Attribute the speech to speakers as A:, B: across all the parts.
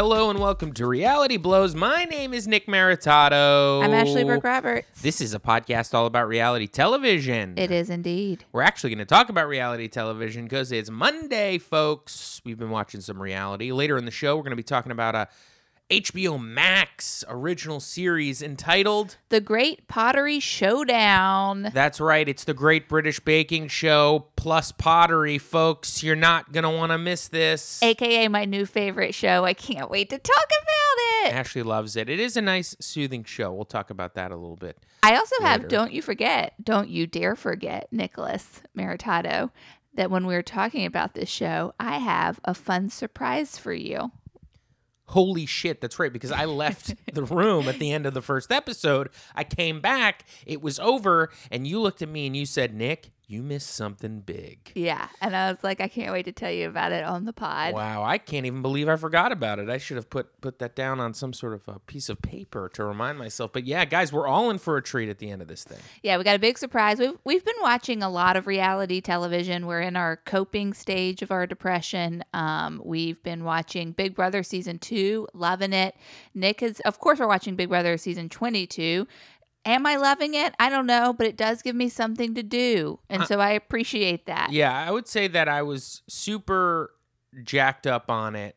A: Hello and welcome to Reality Blows. My name is Nick Maritato.
B: I'm Ashley Burke Roberts.
A: This is a podcast all about reality television.
B: It is indeed.
A: We're actually going to talk about reality television because it's Monday, folks. We've been watching some reality. Later in the show, we're going to be talking about a HBO Max original series entitled
B: The Great Pottery Showdown.
A: That's right, it's the Great British Baking Show plus pottery, folks. You're not going to want to miss this.
B: AKA my new favorite show. I can't wait to talk about it.
A: Ashley loves it. It is a nice, soothing show. We'll talk about that a little bit.
B: I also have, don't you forget, don't you dare forget, Nicholas Maritato, that when we were talking about this show, I have a fun surprise for you.
A: Holy shit, that's right, because I left the room at the end of the first episode. I came back, it was over, and you looked at me and you said, Nick, you missed something big.
B: Yeah. And I was like, I can't wait to tell you about it on the pod.
A: Wow, I can't even believe I forgot about it. I should have put put that down on some sort of a piece of paper to remind myself. But yeah, guys, we're all in for a treat at the end of this thing.
B: Yeah, we got a big surprise. We've we've been watching a lot of reality television. We're in our coping stage of our depression. Um, we've been watching Big Brother season two, loving it. Nick is, of course, we're watching Big Brother season twenty two. Am I loving it? I don't know, but it does give me something to do, and so I appreciate that.
A: Yeah, I would say that I was super jacked up on it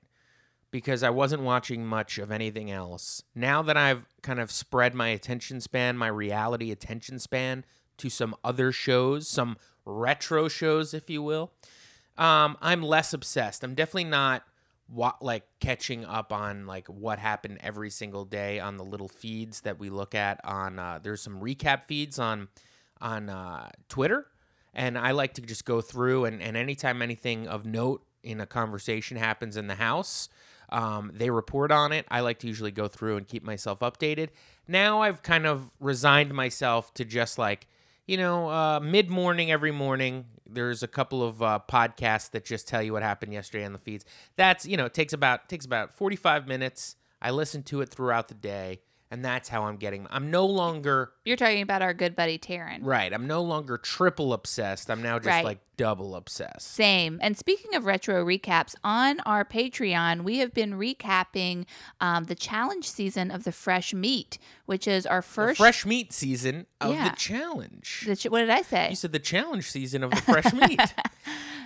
A: because I wasn't watching much of anything else. Now that I've kind of spread my attention span, my reality attention span to some other shows, some retro shows, if you will, um, I'm less obsessed. I'm definitely not wa- like catching up on like what happened every single day on the little feeds that we look at on. Uh, there's some recap feeds on on uh, Twitter, and I like to just go through and and anytime anything of note in a conversation happens in the house. Um, they report on it. I like to usually go through and keep myself updated. Now I've kind of resigned myself to just like, you know, uh, mid morning every morning. There's a couple of uh, podcasts that just tell you what happened yesterday on the feeds. That's you know it takes about takes about 45 minutes. I listen to it throughout the day, and that's how I'm getting. I'm no longer
B: You're talking about our good buddy Taryn.
A: right. I'm no longer triple obsessed. I'm now just
B: Right.
A: like double obsessed.
B: Same. And speaking of retro recaps, on our Patreon, we have been recapping um, the challenge season of the Fresh Meat, which is our
A: The
B: first.
A: fresh meat season of
B: Yeah.
A: the challenge.
B: the ch- what did I say?
A: You said the challenge season of the fresh meat.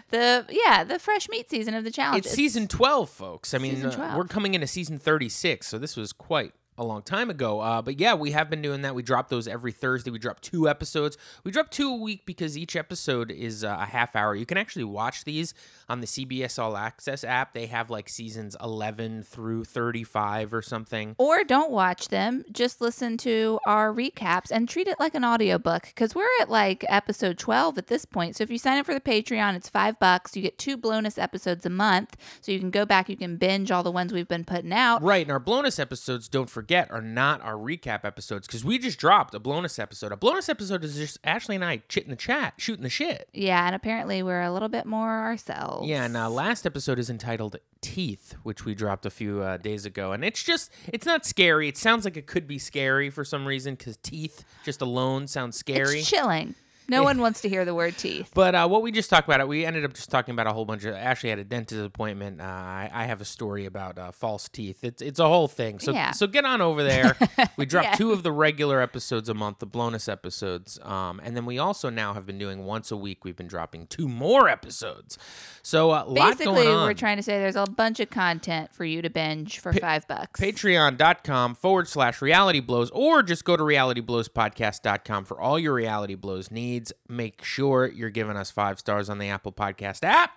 B: The yeah, the Fresh Meat season of the challenge.
A: it's season 12, folks. I mean, uh, we're coming into season 36, so this was quite a long time ago. Uh, but yeah, we have been doing that. We drop those every Thursday. We drop two episodes. We drop two a week because each episode is uh, a half hour. You can actually watch these on the CBS All Access app. They have like seasons 11 through 35 or something.
B: Or don't watch them, just listen to our recaps and treat it like an audiobook because we're at like episode 12 at this point. So if you sign up for the Patreon, it's five bucks. You get two bonus episodes a month. So you can go back, you can binge all the ones we've been putting out.
A: Right, and our bonus episodes, don't forget, are not our recap episodes because we just dropped a bonus episode. A bonus episode is just Ashley and I chit in the chat, shooting the shit.
B: Yeah, and apparently we're a little bit more ourselves.
A: Yeah, and uh, last episode is entitled Teeth, which we dropped a few uh, days ago. And it's just, it's not scary. It sounds like it could be scary for some reason because teeth just alone sounds scary.
B: It's chilling. No one wants to hear the word teeth.
A: But uh, what we just talked about, we ended up just talking about a whole bunch of. Ashley had a dentist appointment. Uh, I, I have a story about uh, false teeth. It's it's a whole thing. So
B: Yeah.
A: so get on over there. We drop
B: Yeah.
A: two of the regular episodes a month, the bonus episodes, um, and then we also now have been doing once a week. We've been dropping two more episodes. So lot
B: Basically, we're trying to say there's a bunch of content for you to binge for five bucks.
A: patreon.com forward slash reality blows or just go to realityblowspodcast.com for all your reality blows needs make sure you're giving us five stars on the apple podcast app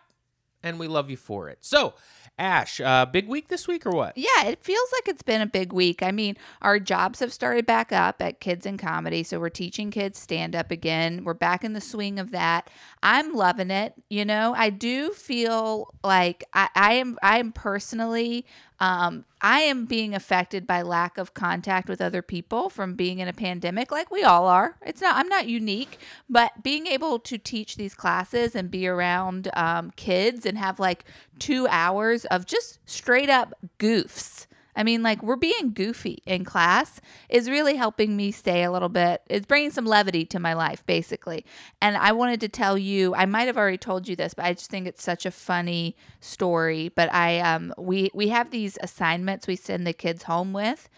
A: and we love you for it so ash uh, big week this week or what
B: Yeah, it feels like it's been a big week. I mean, our jobs have started back up at Kids in Comedy, so we're teaching kids stand up again. We're back in the swing of that. I'm loving it. You know, I do feel like I, I am. I am personally. Um, I am being affected by lack of contact with other people from being in a pandemic, like we all are. It's not. I'm not unique, but being able to teach these classes and be around um, kids and have like two hours of just straight up goofs I mean, like we're being goofy in class is really helping me stay a little bit. It's bringing some levity to my life, basically. And I wanted to tell you. I might have already told you this, but I just think it's such a funny story. But I um we we have these assignments we send the kids home with.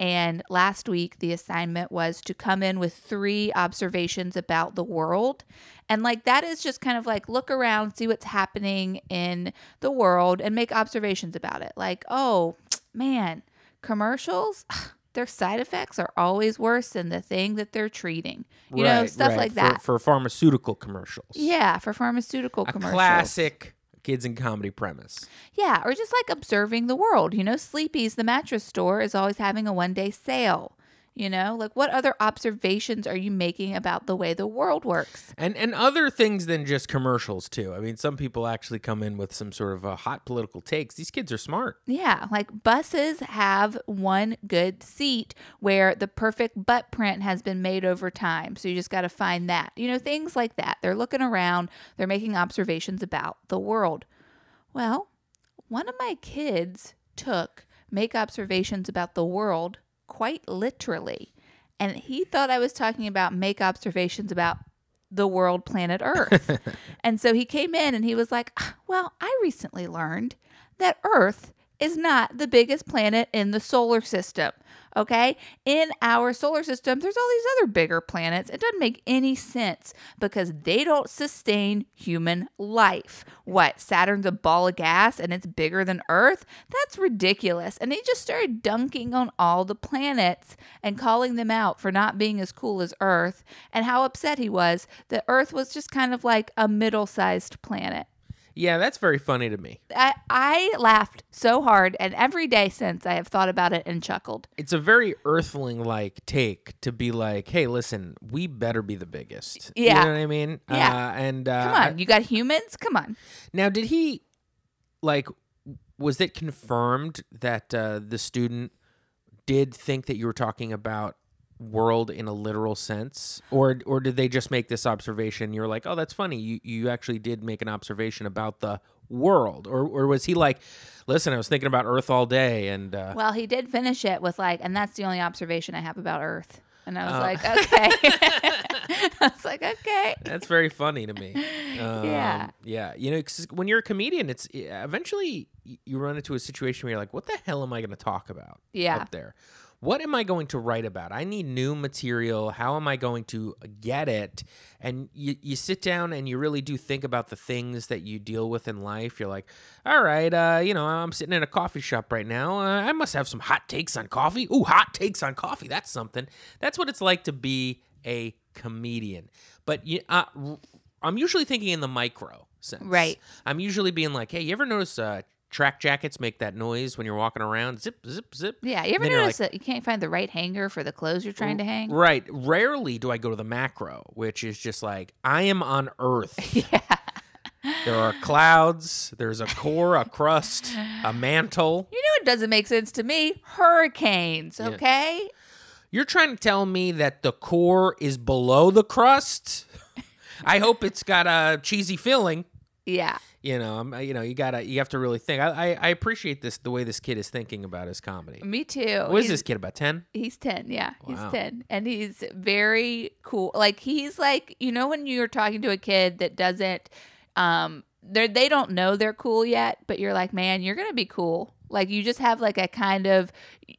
B: And last week, the assignment was to come in with three observations about the world. And like that is just kind of like look around, see what's happening in the world, and make observations about it. Like, oh, man, commercials, their side effects are always worse than the thing that they're treating. You know, stuff
A: right,
B: like
A: for-
B: that.
A: for, pharmaceutical commercials.
B: yeah, for pharmaceutical
A: a
B: commercials.
A: classic kids and comedy premise.
B: Yeah, or just like observing the world. You know, Sleepy's, the mattress store, is always having a one day sale. You know, like what other observations are you making about the way the world works?
A: And and other things than just commercials too. I mean, some people actually come in with some sort of uh, hot political takes. These kids are smart.
B: Yeah, like buses have one good seat where the perfect butt print has been made over time. So you just got to find that. You know, things like that. They're looking around, they're making observations about the world. Well, one of my kids took make observations about the world quite literally. And he thought I was talking about make observations about the world, planet Earth. and so he came in and he was like, "Ah, Well, I recently learned that Earth is not the biggest planet in the solar system. Okay. In our solar system, there's all these other bigger planets. It doesn't make any sense because they don't sustain human life. What? Saturn's a ball of gas and it's bigger than Earth? That's ridiculous. And he just started dunking on all the planets and calling them out for not being as cool as Earth and how upset he was that Earth was just kind of like a middle sized planet.
A: Yeah, that's very funny to me.
B: I, I laughed so hard, and every day since I have thought about it and chuckled.
A: It's a very earthling like take to be like, hey, listen, we better be the biggest.
B: Yeah.
A: You know what I mean?
B: Yeah.
A: Uh, and uh,
B: Come on, you got humans? Come on.
A: Now, did he like? Was it confirmed that uh, the student did think that you were talking about world in a literal sense, or or did they just make this observation? You're like, oh, that's funny. You you actually did make an observation about the world, or or was he like, listen, I was thinking about Earth all day, and uh,
B: Well, he did finish it with like, and that's the only observation I have about Earth. And I was
A: Oh.
B: like, okay. I was like, okay.
A: That's very funny to me. Um,
B: Yeah.
A: yeah. You know, 'cause when you're a comedian, it's eventually you run into a situation where you're like, "What the hell am I going to talk about?"
B: Yeah.
A: Up there, what am I going to write about? I need new material. How am I going to get it? And you you sit down and you really do think about the things that you deal with in life. You're like, "All right, uh, you know, I'm sitting in a coffee shop right now. Uh, I must have some hot takes on coffee. Ooh, hot takes on coffee. That's something. That's what it's like to be a comedian." But you, uh, I'm usually thinking in the micro sense.
B: Right.
A: I'm usually being like, hey, you ever notice uh, track jackets make that noise when you're walking around? Zip, zip, zip.
B: Yeah. You ever notice that you can't find the right hanger for the clothes you're trying to hang?
A: Right. Rarely do I go to the macro, which is just like, I am on Earth.
B: Yeah.
A: There are clouds, there's a core, a crust, a mantle.
B: You know, it doesn't make sense to me. Hurricanes, okay?
A: You're trying to tell me that the core is below the crust? I hope it's got a cheesy filling.
B: Yeah.
A: You know, I'm, you know, you gotta, you have to really think. I, I, I appreciate this, the way this kid is thinking about his comedy.
B: Me too.
A: What is
B: He's-
A: this kid about ten?
B: He's 10. Yeah.
A: Wow.
B: He's 10. And he's very cool. Like, he's like, you know, when you're talking to a kid that doesn't, um, they're, they don't know they're cool yet, but you're like, man, you're going to be cool. Like, you just have like a kind of,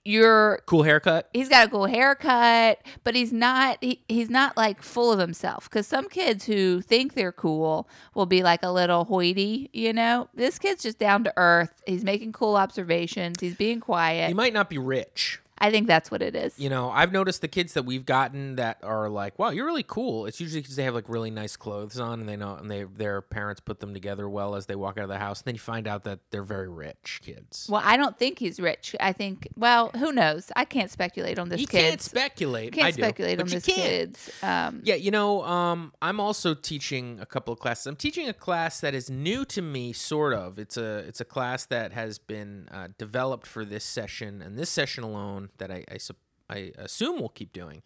B: you're,
A: Cool haircut.
B: he's got a cool haircut, but he's not, he, he's not like full of himself. Cause some kids who think they're cool will be like a little hoity, you know? This kid's just down to earth. He's making cool observations. He's being quiet.
A: He might not be rich.
B: I think that's what it is.
A: You know, I've noticed the kids that we've gotten that are like, "Wow, you're really cool." It's usually because they have like really nice clothes on, and they know, and they their parents put them together well as they walk out of the house. And then you find out that they're very rich kids.
B: Well, I don't think he's rich. I think, well, who knows? I can't speculate on this
A: you
B: kid's.
A: can't speculate.
B: can't
A: I do,
B: speculate
A: but
B: on this kid's. Um,
A: Yeah, you know, um, I'm also teaching a couple of classes. I'm teaching a class that is new to me, sort of. It's a it's a class that has been uh, developed for this session and this session alone that I I, I assume we'll keep doing.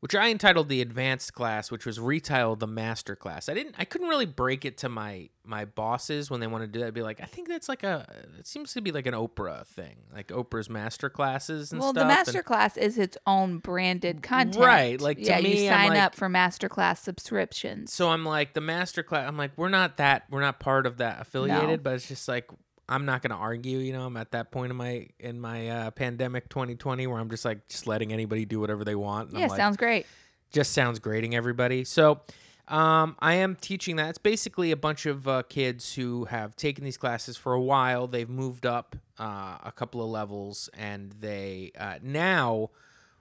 A: which I entitled the advanced class, which was retitled the master class. I didn't I couldn't really break it to my my bosses when they wanted to do that. I'd be like, I think that's like a it seems to be like an Oprah thing, like Oprah's master classes and stuff.
B: well,
A: stuff.
B: the master
A: and-
B: class is its own branded content.
A: Right, like, to
B: yeah,
A: me,
B: you sign
A: like-
B: up for master class subscriptions.
A: so I'm like the master class. I'm like we're not that we're not part of that affiliated, but it's just like I'm not gonna argue. You know, I'm at that point in my in my uh, pandemic 2020 where I'm just like just letting anybody do whatever they want.
B: Yeah,
A: I'm like,
B: sounds great.
A: just sounds grating everybody. So um, I am teaching that. It's basically a bunch of uh, kids who have taken these classes for a while. They've moved up uh, a couple of levels, and they uh, now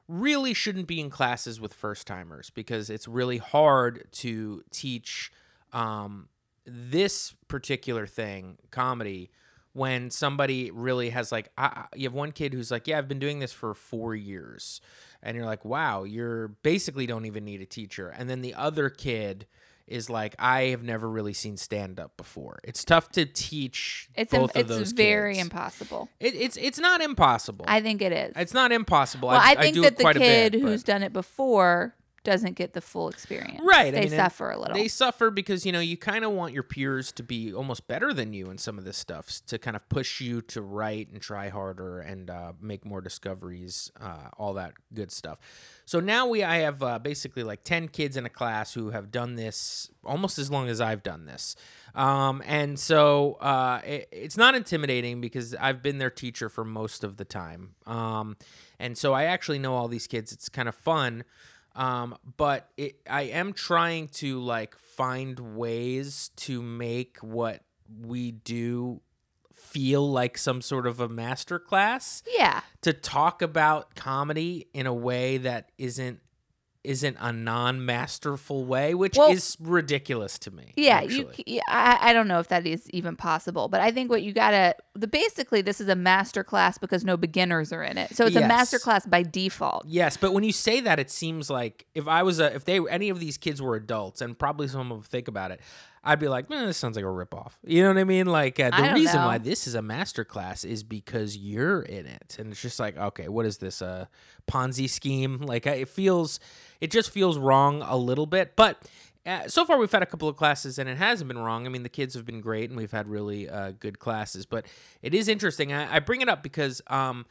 A: really shouldn't be in classes with first timers because it's really hard to teach um, this particular thing, comedy, when somebody really has like, I, I- you have one kid who's like, yeah, I've been doing this for four years. And you're like, wow, you're basically don't even need a teacher. And then the other kid is like, I have never really seen stand up before. It's tough to teach
B: It's
A: both
B: im-
A: of
B: it's
A: those
B: very
A: kids.
B: impossible.
A: It, it's it's not impossible.
B: I think it is.
A: it's not impossible.
B: well, I,
A: I,
B: think
A: do
B: that the kid
A: bit, but-
B: who's done it before doesn't get the full experience.
A: Right.
B: They
A: I mean,
B: suffer a little.
A: They suffer because, you know, you kind of want your peers to be almost better than you in some of this stuff to kind of push you to write and try harder and uh, make more discoveries, uh, all that good stuff. So now we, I have uh, basically like 10 kids in a class who have done this almost as long as I've done this. Um, and so uh, it, it's not intimidating because I've been their teacher for most of the time. Um, and so I actually know all these kids. It's kind of fun um but it i am trying to like find ways to make what we do feel like some sort of a masterclass.
B: yeah.
A: to talk about comedy in a way that isn't isn't a non-masterful way which
B: Well-
A: is ridiculous to me
B: Yeah, you.
A: actually.
B: yeah, I, I don't know if that is even possible, but I think what you gotta. The basically, this is a master class because no beginners are in it, so it's a
A: Yes.
B: master class by default.
A: Yes, but when you say that, it seems like if I was a, if they any of these kids were adults, and probably some of them think about it, I'd be like, man, this sounds like a ripoff. You know what I mean? Like uh, the reason
B: know.
A: why this is a master class is because you're in it, and it's just like, okay, what is this a Ponzi scheme? Like it feels, it just feels wrong a little bit, but. Uh, so far, we've had a couple of classes, and it hasn't been wrong. I mean, the kids have been great, and we've had really uh, good classes. But it is interesting. I, I bring it up because um,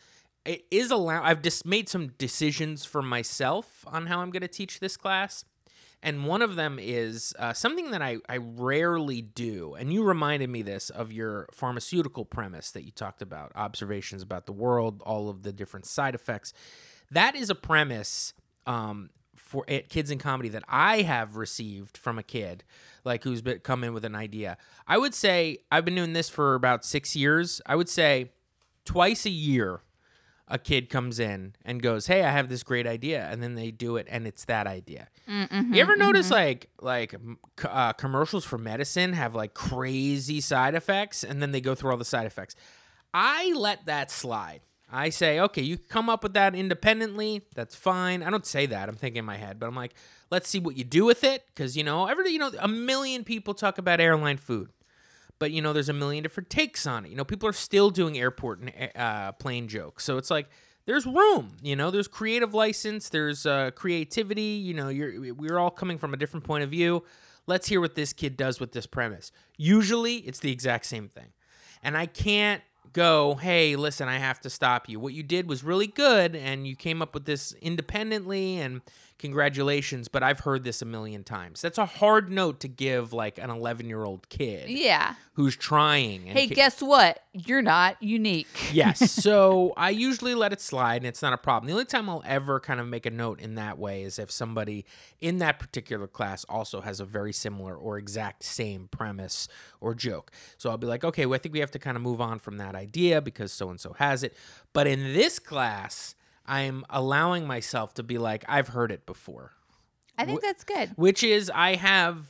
A: it is allow I've just made some decisions for myself on how I'm going to teach this class. And one of them is uh, something that I, I rarely do. And you reminded me this of your pharmaceutical premise that you talked about observations about the world, all of the different side effects. That is a premise um, for at kids in comedy that I have received from a kid, like who's been, come in with an idea. I would say I've been doing this for about six years. I would say twice a year a kid comes in and goes, "Hey, I have this great idea," and then they do it, and it's that idea.
B: Mm-hmm,
A: you ever notice like like uh, commercials for medicine have like crazy side effects, and then they go through all the side effects? I let that slide. I say, okay, you come up with that independently. That's fine. I don't say that. I'm thinking in my head, but I'm like, let's see what you do with it, because you know, every you know, a million people talk about airline food but you know there's a million different takes on it. You know people are still doing airport and uh, plane jokes. So it's like there's room you know there's creative license there's uh, creativity you know you're we're all coming from a different point of view. Let's hear what this kid does with this premise. Usually it's the exact same thing. And i can't go hey listen i have to stop you. What you did was really good and you came up with this independently and congratulations but i've heard this a million times that's a hard note to give like an 11 year old kid
B: Yeah.
A: who's trying. And
B: Hey,
A: ca-
B: guess what? You're not unique.
A: yes. So I usually let it slide, and it's not a problem. The only time I'll ever kind of make a note in that way is if somebody in that particular class also has a very similar or exact same premise or joke. So I'll be like, okay, well, I think we have to kind of move on from that idea because so and so has it. But in this class, I'm allowing myself to be like, I've heard it before
B: I think that's good.
A: which is I have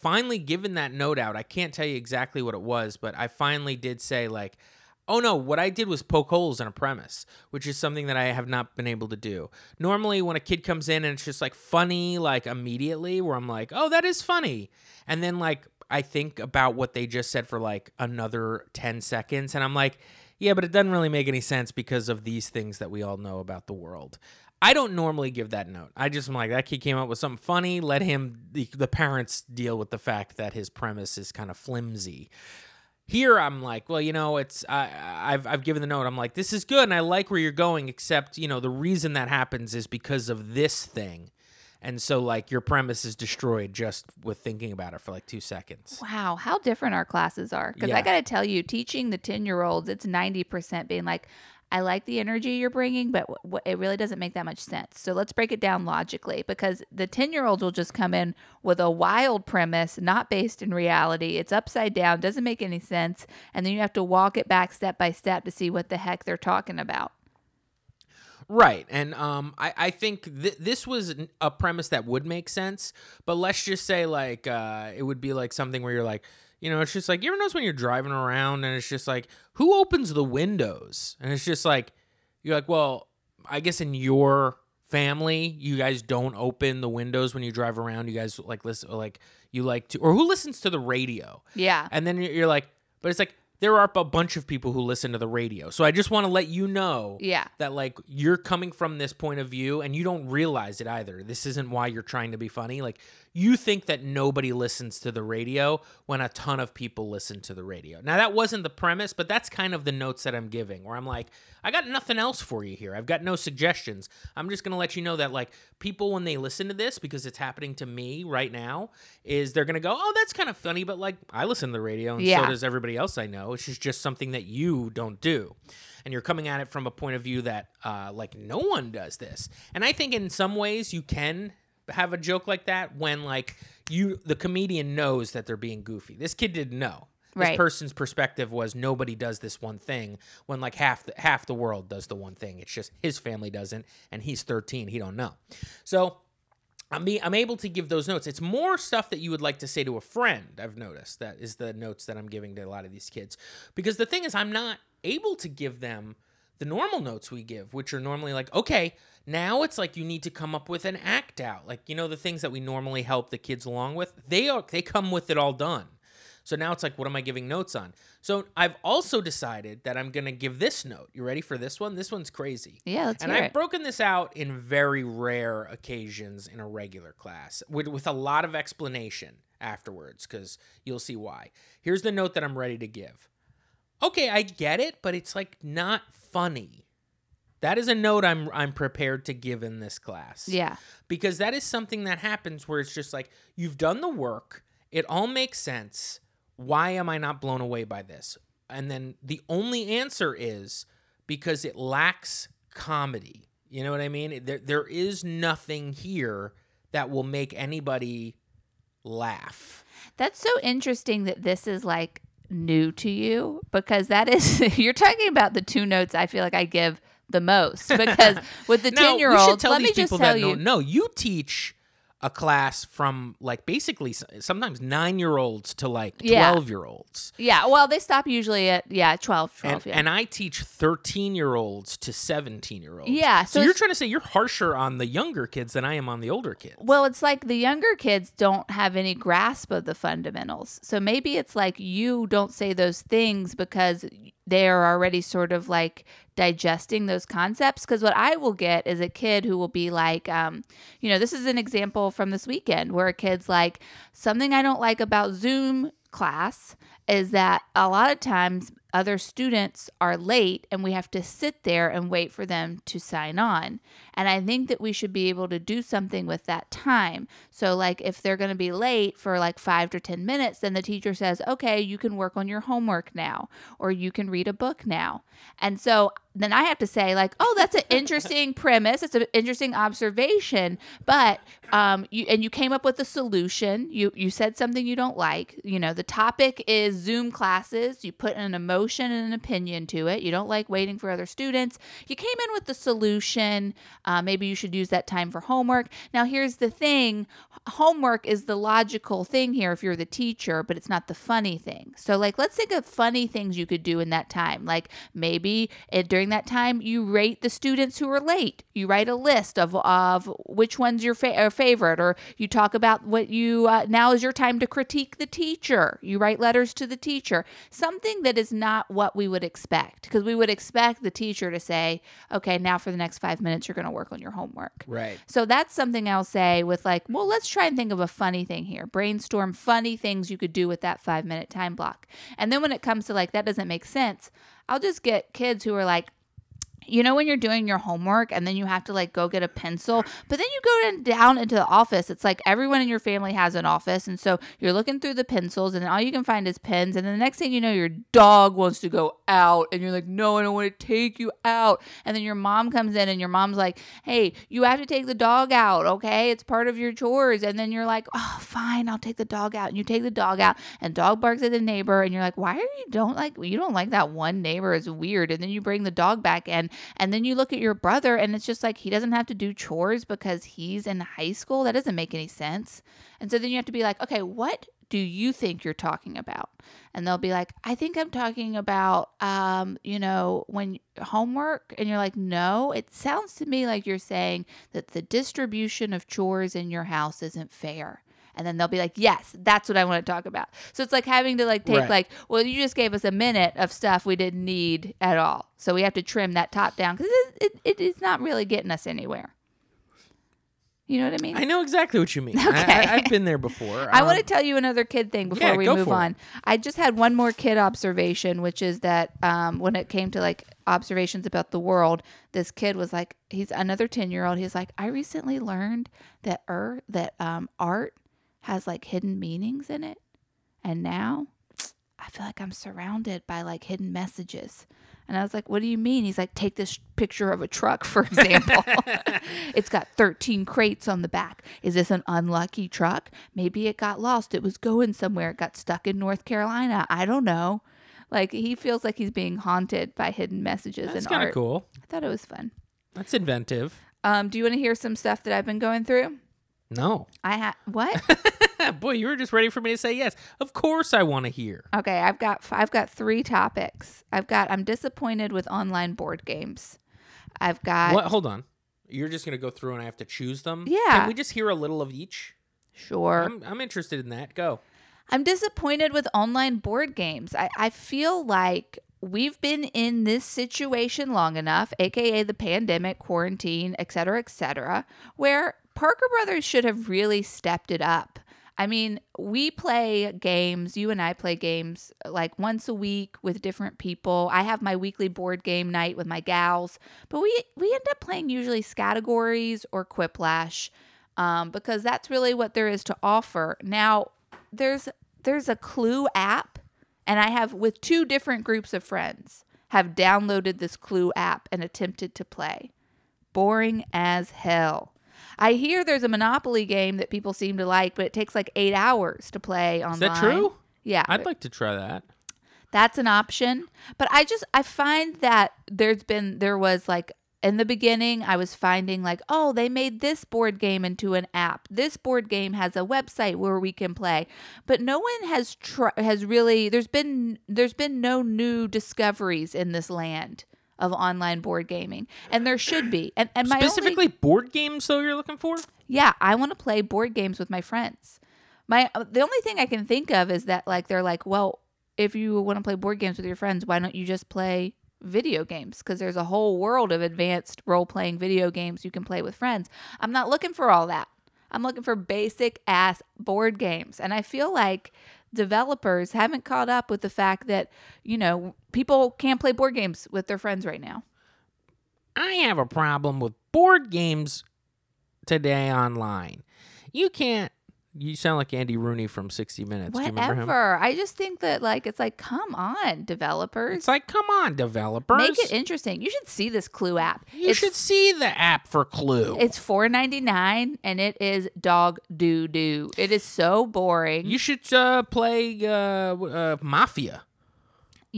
A: finally given that note out. I can't tell you exactly what it was, but I finally did say like, "Oh no, what I did was poke holes in a premise," which is something that I have not been able to do. Normally when a kid comes in and it's just like funny like immediately where I'm like, "Oh, that is funny." And then like I think about what they just said for like another 10 seconds and I'm like, yeah, but it doesn't really make any sense because of these things that we all know about the world. I don't normally give that note. I just am like that kid came up with something funny. Let him the, the parents deal with the fact that his premise is kind of flimsy. Here I'm like, well, you know, it's I, I've I've given the note. I'm like, this is good, and I like where you're going. Except, you know, the reason that happens is because of this thing, and so like your premise is destroyed just with thinking about it for like two seconds.
B: Wow, how different our classes are. Because
A: Yeah.
B: I got to tell you, teaching the 10 year olds, it's 90% being like, I like the energy you're bringing, but w- w- it really doesn't make that much sense. So let's break it down logically because the 10 year olds will just come in with a wild premise, not based in reality. It's upside down, doesn't make any sense. And then you have to walk it back step by step to see what the heck they're talking about.
A: Right. And um, I, I think th- this was a premise that would make sense. But let's just say, like, uh, it would be like something where you're like, you know, it's just like, you ever notice when you're driving around and it's just like, who opens the windows? And it's just like, you're like, well, I guess in your family, you guys don't open the windows when you drive around. You guys like listen, like, you like to, or who listens to the radio?
B: Yeah.
A: And then you're you're like, but it's like, there are a bunch of people who listen to the radio. So I just want to let you know
B: Yeah.
A: that like you're coming from this point of view and you don't realize it either. This isn't why you're trying to be funny. Like you think that nobody listens to the radio when a ton of people listen to the radio. Now that wasn't the premise, but that's kind of the notes that I'm giving where I'm like, I got nothing else for you here. I've got no suggestions. I'm just going to let you know that like people when they listen to this because it's happening to me right now is they're going to go, "Oh, that's kind of funny," but like I listen to the radio and so does everybody else I know. It's just just something that you don't do and you're coming at it from a point of view that uh, like no one does this and i think in some ways you can have a joke like that when like you the comedian knows that they're being goofy this kid didn't know this person's perspective was nobody does this one thing when like half the half the world does the one thing it's just his family doesn't and he's 13 he don't know so I'm, be, I'm able to give those notes. It's more stuff that you would like to say to a friend, I've noticed. That is the notes that I'm giving to a lot of these kids. Because the thing is, I'm not able to give them the normal notes we give, which are normally like, okay, now it's like you need to come up with an act out. Like, you know, the things that we normally help the kids along with, they are they come with it all done. So now it's like, what am I giving notes on? So I've also decided that I'm gonna give this note. You ready for this one? This one's crazy.
B: Yeah, let's
A: And
B: hear
A: I've
B: it.
A: broken this out in very rare occasions in a regular class with, with a lot of explanation afterwards, because you'll see why. Here's the note that I'm ready to give. Okay, I get it, but it's like not funny. That is a note I'm I'm prepared to give in this class.
B: Yeah.
A: because that is something that happens where it's just like you've done the work it all makes sense why am i not blown away by this? And then the only answer is because it lacks comedy. You know what i mean? There, there is nothing here that will make anybody laugh.
B: That's so interesting that this is like new to you? Because that is you're talking about the two notes I feel like I give the most because with the 10 year
A: we should
B: olds
A: tell
B: let me just tell
A: that
B: you
A: no, you teach a class from like basically sometimes nine year olds to like
B: Yeah.
A: 12 year olds
B: yeah well they stop usually at yeah 12 12
A: and,
B: yeah.
A: and I teach 13 year olds to 17 year olds.
B: Yeah,
A: So,
B: so
A: you're trying to say you're harsher on the younger kids than I am on the older kids.
B: Well, it's like the younger kids don't have any grasp of the fundamentals. So maybe it's like you don't say those things because they're already sort of like digesting those concepts. Because what I will get is a kid who will be like, um, you know, this is an example from this weekend where a kid's like, something I don't like about Zoom class is that a lot of times other students are late and we have to sit there and wait for them to sign on. And I think that we should be able to do something with that time. So, like, if they're going to be late for like five to 10 minutes, then the teacher says, okay, you can work on your homework now, or you can read a book now. And so then I have to say, like, oh, that's an interesting premise. It's an interesting observation. But, um, you, and you came up with a solution. You, you said something you don't like. You know, the topic is Zoom classes. You put an emotion and an opinion to it. You don't like waiting for other students. You came in with the solution. Uh, maybe you should use that time for homework. Now, here's the thing homework is the logical thing here if you're the teacher, but it's not the funny thing. So, like, let's think of funny things you could do in that time. Like, maybe uh, during that time, you rate the students who are late. You write a list of, of which one's your fa- uh, favorite, or you talk about what you uh, now is your time to critique the teacher. You write letters to the teacher. Something that is not not what we would expect because we would expect the teacher to say, okay, now for the next five minutes, you're going to work on your homework.
A: Right.
B: So that's something I'll say with like, well, let's try and think of a funny thing here. Brainstorm funny things you could do with that five minute time block. And then when it comes to like, that doesn't make sense, I'll just get kids who are like, you know when you're doing your homework and then you have to like go get a pencil but then you go in, down into the office it's like everyone in your family has an office and so you're looking through the pencils and all you can find is pens and then the next thing you know your dog wants to go out and you're like no i don't want to take you out. And then your mom comes in and your mom's like hey you have to take the dog out okay? It's part of your chores. And then you're like oh fine i'll take the dog out. And you take the dog out and dog barks at the neighbor and you're like why are you don't like you don't like that one neighbor is weird. And then you bring the dog back in and then you look at your brother and it's just like he doesn't have to do chores because he's in high school. That doesn't make any sense. And so then you have to be like, okay, what do you think you're talking about? And they'll be like, I think I'm talking about, um, you know, when homework. And you're like, no, it sounds to me like you're saying that the distribution of chores in your house isn't fair and then they'll be like yes that's what i want to talk about so it's like having to like take
A: Right.
B: like well you just gave us a minute of stuff we didn't need at all so we have to trim that top down because it, it, it is not really getting us anywhere you know what i mean
A: I know exactly what you mean. I,
B: Okay.
A: I, I've been there before.
B: I want to
A: Um,
B: tell you another kid thing before
A: yeah,
B: we move
A: for it.
B: on. I just had one more kid observation, which is that um, when it came to like observations about the world, this kid was like, he's another ten year old. He's like, I recently learned that er that um, art has like hidden meanings in it, and now I feel like I'm surrounded by like hidden messages. And I was like, what do you mean? He's like, take this picture of a truck, for example. it's got 13 crates on the back. Is this an unlucky truck? Maybe it got lost. It was going somewhere. It got stuck in North Carolina. I don't know. Like, he feels like he's being haunted by hidden messages
A: That's
B: in
A: kind of cool.
B: I thought it was fun.
A: That's inventive.
B: Um, do you want to hear some stuff that I've been going through?
A: No.
B: I had what?
A: Boy, you were just ready for me to say yes. Of course I want to hear.
B: Okay, I've got I've got three topics. I've got I'm disappointed with online board games. I've got
A: What? Hold on. You're just going to go through and I have to choose them?
B: Yeah.
A: Can we just hear a little of each?
B: sure.
A: I'm, I'm interested in that. Go.
B: I'm disappointed with online board games. I, I feel like we've been in this situation long enough, aka the pandemic, quarantine, et cetera, et cetera, where Parker Brothers should have really stepped it up. I mean, we play games, you and I play games like once a week with different people. I have my weekly board game night with my gals, but we we end up playing usually categories or Quiplash um, because that's really what there is to offer. Now, there's there's a Clue app, and I have with two different groups of friends have downloaded this Clue app and attempted to play. Boring as hell. I hear there's a Monopoly game that people seem to like, but it takes like eight hours to play online.
A: Is that true?
B: Yeah,
A: I'd like to try that.
B: that's an option. But I just I find that there's been there was like in the beginning I was finding like oh they made this board game into an app. This board game has a website where we can play. But no one has tr- has really there's been there's been no new discoveries in this land of online board gaming. And there should be. And and my only-
A: Specifically, board games, though, you're looking for?
B: yeah, I want to play board games with my friends. My uh, the only thing I can think of is that like they're like, well, if you want to play board games with your friends, why don't you just play video games? Because there's a whole world of advanced role playing video games you can play with friends. I'm not looking for all that. I'm looking for basic ass board games, and I feel like developers haven't caught up with the fact that you know people can't play board games with their friends right now.
A: I have a problem with board games today online. You can't. You sound like Andy Rooney from 60 Minutes. Do you remember him?
B: Whatever. I just think that like it's like, come on, developers.
A: It's like, come on, developers.
B: Make it interesting. You should see this Clue app.
A: you
B: it's,
A: should see the app for Clue.
B: It's four ninety nine, and it is dog doo doo. It is so boring.
A: you should uh, play uh, uh, Mafia.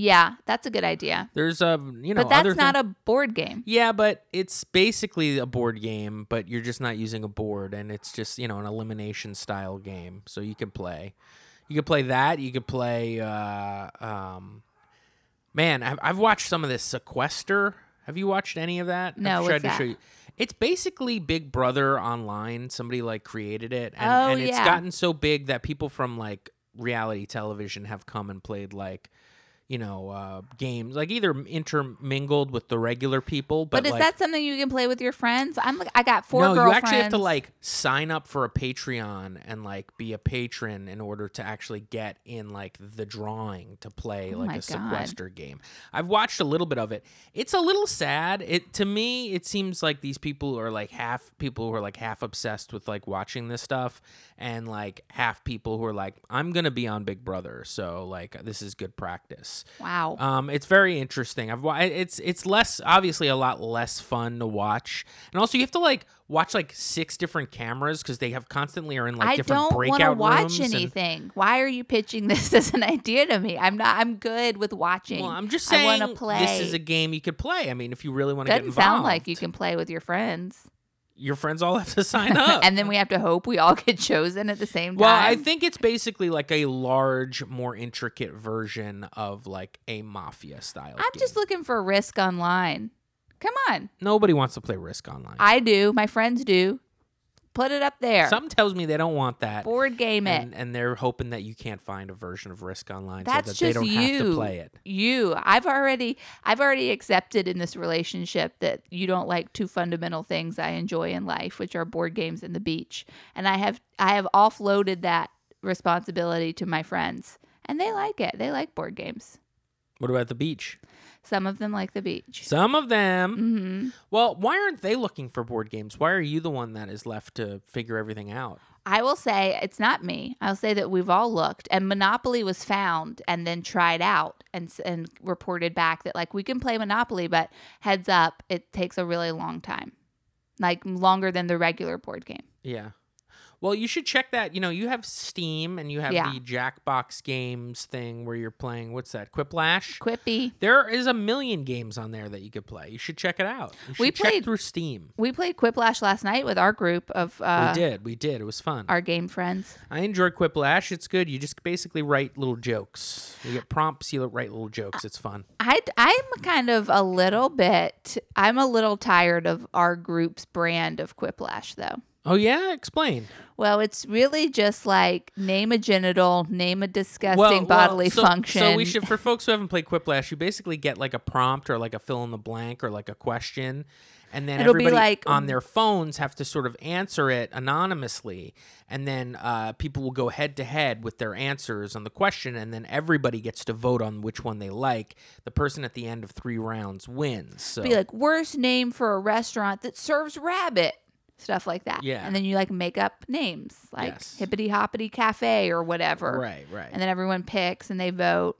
B: Yeah, that's a good idea.
A: There's a you know,
B: But that's not
A: thing-
B: a board game.
A: Yeah, but it's basically a board game, but you're just not using a board, and it's just you know an elimination style game. So you can play, you can play that. You could play. Uh, um, man, I've, I've watched some of this Sequester. Have you watched any of that?
B: No,
A: I've
B: what's
A: to
B: that?
A: show you. It's basically Big Brother online. Somebody like created it, and,
B: Oh,
A: and it's
B: yeah.
A: gotten so big that people from like reality television have come and played like you know, uh, games like either intermingled with the regular people. But,
B: But, is
A: like,
B: that something you can play with your friends? I'm like, I got four
A: no, you actually have to like sign up for a Patreon and like be a patron in order to actually get in like the drawing to play
B: Oh
A: like a
B: God.
A: sequester game. I've watched a little bit of it. It's a little sad. It to me, it seems like these people are like half people who are like half obsessed with like watching this stuff, and like half people who are like, I'm gonna be on Big Brother, so like this is good practice.
B: Wow.
A: Um, it's very interesting. I've it's it's less obviously a lot less fun to watch, and also you have to like watch like six different cameras because they have constantly are in like
B: I
A: different breakout rooms.
B: I don't want to watch
A: rooms. and-
B: anything. Why are you pitching this as an idea to me? I'm not. I'm good with watching.
A: well, I'm just saying.
B: I want to play.
A: this is a game you could play. I mean, if you really want to get
B: Doesn't
A: involved,
B: sound like you can play with your friends.
A: Your friends all have to sign up.
B: and then we have to hope we all get chosen at the same time.
A: well, I think it's basically like a large, more intricate version of like a mafia style.
B: I'm just looking for Risk Online. Come on.
A: nobody wants to play Risk Online.
B: I do. My friends do. Put it up there.
A: Something tells me they don't want that.
B: Board game it.
A: and, and they're hoping that you can't find a version of Risk Online
B: That's
A: so that they don't
B: you.
A: have to play it.
B: You. I've already I've already accepted in this relationship that you don't like two fundamental things I enjoy in life, which are board games and the beach. And I have I have offloaded that responsibility to my friends. And they like it. They like board games.
A: What about the beach?
B: Some of them like the beach.
A: Some of them.
B: hmm
A: Well, why aren't they looking for board games? Why are you the one that is left to figure everything out?
B: I will say it's not me. I'll say that we've all looked, and Monopoly was found and then tried out and and reported back that like we can play Monopoly, but heads up, it takes a really long time, like longer than the regular board game.
A: Yeah. Well, you should check that. You know, you have Steam and you have
B: Yeah.
A: the Jackbox Games thing where you're playing, what's that, Quiplash?
B: Quippy.
A: There is a million games on there that you could play. You should check it out. You should
B: We
A: check
B: played-
A: through Steam.
B: We played Quiplash last night with our group of uh,
A: we did. We did. It was fun.
B: our game friends.
A: I enjoy Quiplash. It's good. You just basically write little jokes. You get prompts, you write little jokes. It's fun.
B: I I'm kind of a little bit. I'm a little tired of our group's brand of Quiplash, though.
A: Oh, yeah? Explain.
B: Well, it's really just like name a genital, name a disgusting
A: well,
B: bodily
A: so,
B: function.
A: So we should, for folks who haven't played Quiplash, you basically get like a prompt or like a fill in the blank or like a question, and then
B: It'll
A: everybody
B: like-
A: on their phones have to sort of answer it anonymously, and then uh, people will go head to head with their answers on the question, and then everybody gets to vote on which one they like. The person at the end of three rounds wins. So
B: be like worst name for a restaurant that serves rabbit stuff like that
A: Yeah.
B: and then you like make up names like
A: Yes.
B: hippity hoppity cafe or whatever
A: right, right.
B: and then everyone picks and they vote